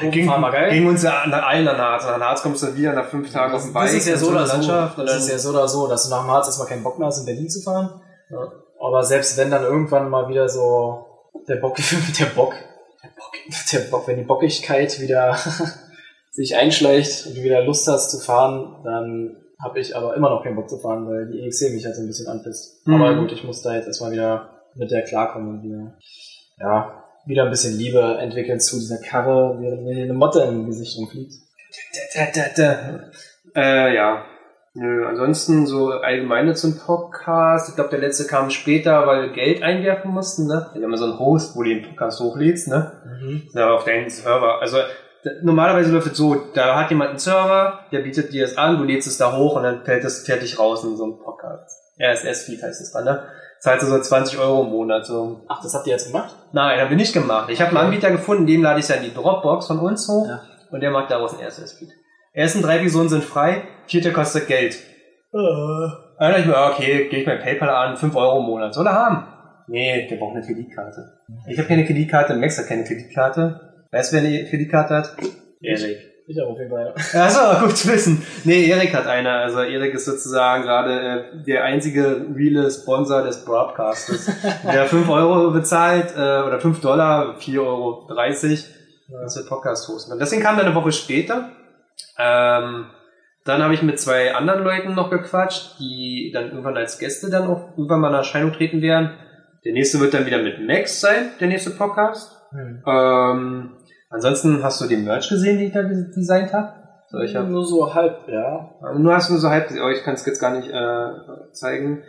Ging, war geil. ging uns ja nach allen an Harz. Nach Harz kommst du wieder nach fünf Tagen auf dem Bike. das ist ja so oder so. Das ist ja so oder so, dass du nach dem Harz erstmal keinen Bock mehr hast, in Berlin zu fahren. Ja. Aber selbst wenn dann irgendwann mal wieder so der Bock, der Bock, der Bock, der Bock, wenn die Bockigkeit wieder sich einschleicht und du wieder Lust hast zu fahren, dann habe ich aber immer noch keinen Bock zu fahren, weil die EXC mich halt so ein bisschen anpisst. Mhm. Aber gut, ich muss da jetzt erstmal wieder mit der klarkommen wieder, ja, wieder ein bisschen Liebe entwickeln zu dieser Karre, während mir eine Motte im Gesicht rumfliegt. Da, da, da, da. Äh, ja. Nö, ansonsten so allgemeine zum Podcast. Ich glaube, der letzte kam später, weil wir Geld einwerfen mussten, ne? Wir haben ja so einen Host, wo du den Podcast hochlädst, ne? Ja, auf deinen Server. Also normalerweise läuft es so, da hat jemand einen Server, der bietet dir das an, du lädst es da hoch und dann fällt es fertig raus in so einem Podcast. RSS-Feed heißt es dann, ne? Zahlst du so 20 Euro im Monat. So. Ach, das habt ihr jetzt gemacht? Nein, haben wir nicht gemacht. Ich habe einen Anbieter gefunden, dem lade ich ja in die Dropbox von uns hoch Ja. und der macht daraus einen RSS-Feed. Ersten drei Personen sind frei, vierte kostet Geld. Dann dachte ich mir, ja, okay, gehe ich mein PayPal an, 5 Euro im Monat. Soll er haben? Nee, der braucht eine Kreditkarte. Ich habe keine Kreditkarte, Max hat keine Kreditkarte. Weißt du, wer eine Kreditkarte hat? Erik. Ich habe auf jeden Fall. Achso, gut zu wissen. Nee, Erik hat eine. Also Erik ist sozusagen gerade äh, der einzige reale Sponsor des Broadcastes. der 5 Euro bezahlt, äh, oder 5 Dollar, 4,30 Euro, dass wir Podcast hosten. Und deswegen kam dann eine Woche später. Ähm, dann habe ich mit zwei anderen Leuten noch gequatscht, die dann irgendwann als Gäste dann auch irgendwann mal in Erscheinung treten werden. Der nächste wird dann wieder mit Max sein, der nächste Podcast. Hm. Ähm, ansonsten hast du den Merch gesehen, den ich da designt habe? So, ich habe nur so halb, ja. nur hast du so halb, oh, ich kann es jetzt gar nicht äh, zeigen.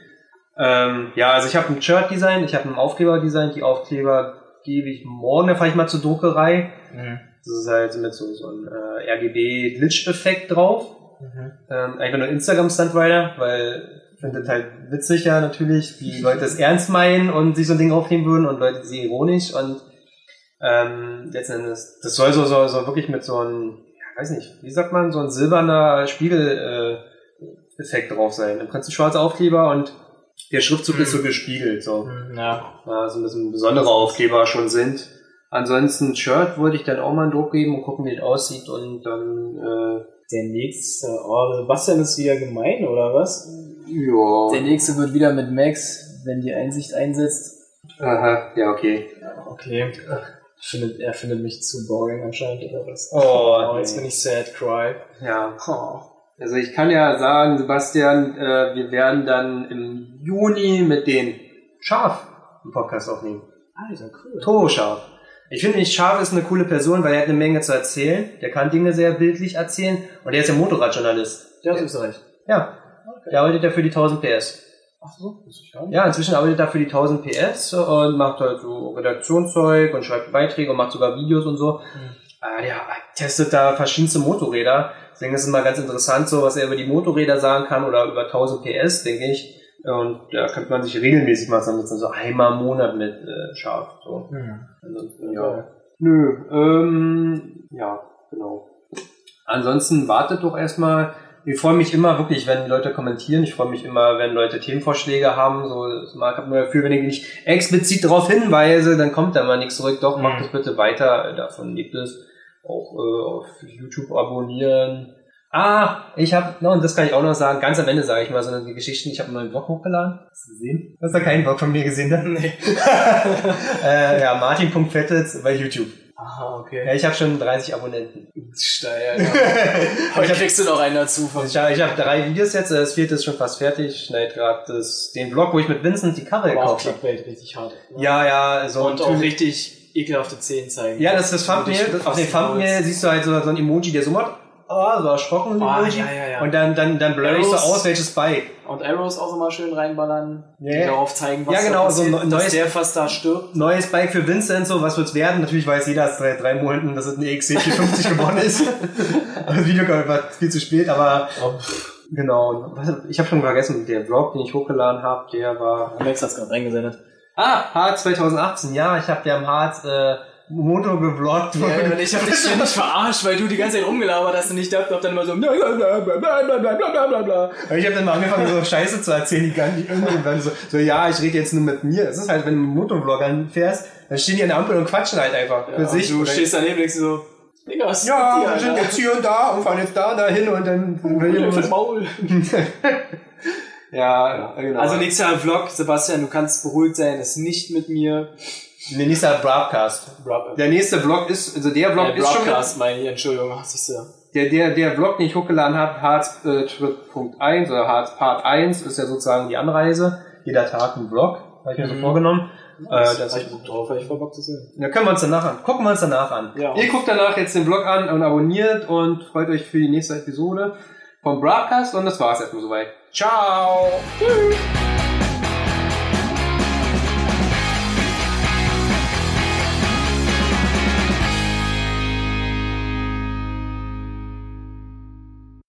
Ähm, ja, also ich habe ein Shirt designt, ich habe einen Aufkleber designt, die Aufkleber gebe ich morgen, da fahre ich mal zur Druckerei. Mhm. Das ist halt mit so, so einem äh, RGB-Glitch-Effekt drauf. Mhm. Ähm, einfach nur Instagram-Stunt-Rider, weil ich finde das halt witzig ja natürlich, wie Leute es ernst meinen und sich so ein Ding aufnehmen würden und Leute sie ironisch und ähm, letzten Endes, das soll so, so, so wirklich mit so einem, ja, weiß nicht, wie sagt man, so ein silberner Spiegel äh, Effekt drauf sein. Im Prinzip schwarzer Aufkleber und der Schriftzug ist so gespiegelt, so. Mhm, Ja. Ja, so ein bisschen besondere Aufkleber schon sind. Ansonsten Shirt wollte ich dann auch mal einen Druck geben und gucken, wie das aussieht und dann, äh, Der nächste, oh, Sebastian ist wieder gemein, oder was? ja. Der nächste wird wieder mit Max, wenn die Einsicht einsetzt. Aha, ja, okay. Ja, okay. Findet, er findet mich zu boring anscheinend, oder was? Oh, Oh, jetzt nee. bin ich sad, cry. Ja. Oh. Also ich kann ja sagen, Sebastian, äh, wir werden dann im Juni mit den Schaf einen Podcast aufnehmen. Alter, cool. Toro Schaf. Ich finde, nicht Schaf ist eine coole Person, weil er hat eine Menge zu erzählen. Der kann Dinge sehr bildlich erzählen und er ist ja Motorradjournalist. Der aus Österreich. Ja, Okay. der arbeitet ja für die 1000 PS. Ach so, muss ich hören. Ja, inzwischen arbeitet er für die 1000 PS und macht halt so Redaktionszeug und schreibt Beiträge und macht sogar Videos und so. Ah, der testet da verschiedenste Motorräder. Deswegen ist es mal ganz interessant, so was er über die Motorräder sagen kann oder über 1000 PS, denke ich. Und da könnte man sich regelmäßig mal zusammensetzen, so einmal im Monat mit äh, Schaf. So. Hm. Ansonsten, ja. Nö, ähm, ja, genau. Ansonsten wartet doch erstmal. Ich freue mich immer wirklich, wenn Leute kommentieren. Ich freue mich immer, wenn Leute Themenvorschläge haben. So, ich mir Gefühl, wenn ich nicht explizit darauf hinweise, dann kommt da mal nichts zurück. Doch, macht Mhm. das bitte weiter. Davon lebt es. Auch äh, auf YouTube abonnieren. Ah, ich habe, no, und das kann ich auch noch sagen, ganz am Ende sage ich mal so eine Geschichten. Ich habe einen neuen Blog hochgeladen. Hast du gesehen? Du hast da keinen Blog von mir gesehen, ne? Nee. äh, ja, martin.fettels bei YouTube. Aha, okay. Ja, ich habe schon 30 Abonnenten. Steil, ja. Heute kriegst du noch einen dazu. Ich habe hab drei Videos jetzt, das vierte ist schon fast fertig. Ich schneide gerade den Vlog, wo ich mit Vincent die Cover gekauft habe. Richtig hart. ne? Ja, ja, so Und auch richtig ekelhafte Zehen zeigen. Ja, das ist das Thumbnail. auf dem Thumbnail siehst du halt so, so ein Emoji, der so macht, oh, so erschrocken Ah, Emoji. ja, ja, ja. Und dann, dann, dann blur ich so aus, welches Bike. Und Arrows auch immer schön reinballern, die Ja. darauf zeigen, was Ja, genau, so ein neues- der fast da stirbt. Neues Bike für Vincent, so, was wird's werden? Natürlich weiß jeder seit drei Monaten, dass es eine XC450 geworden ist. Das Video war viel zu spät, aber genau. Ich habe schon vergessen, der Vlog, den ich hochgeladen habe, der war Max hat's gerade reingesendet. Ah, Harz 2018, ja, ich habe ja im Harz äh, Motor geblockt wurde. Ja, und ich hab dich ständig verarscht, weil du die ganze Zeit rumgelabert hast und ich dachte, hab dann immer so blablabla. Ich habe dann mal angefangen, so Scheiße zu erzählen, die gar nicht irgendwann so, so, ja, ich rede jetzt nur mit mir. Es ist halt, wenn du einen Motorvloggern anfährst, dann stehen die an der Ampel und quatschen halt einfach ja, für sich. Du stehst daneben und denkst so, Digga, was Ja, wir sind jetzt hier und da und fahren jetzt da und da hin und dann... Und Maul. ja, genau. Also nächster Vlog, Sebastian, du kannst beruhigt sein, das ist nicht mit mir der nächste Broadcast. Broad- Der nächste Vlog ist, also der Vlog Der ist schon... Broadcast, meine ich, Entschuldigung, ach, siehst du. Der, der, der Vlog, den ich hochgeladen habe, Harz äh, Punkt 1 oder Harz Part 1, ist ja sozusagen die Anreise. Jeder Tag ein Vlog, habe ich mir so Mhm. vorgenommen. Äh, Das das, hab ich Bock drauf, ich voll Bock zu sehen. da können wir uns danach an. Gucken wir uns danach an. Ja. Ihr guckt danach jetzt den Vlog an und abonniert und freut euch für die nächste Episode vom Broadcast und das war's erstmal soweit. Ciao! Tschüss.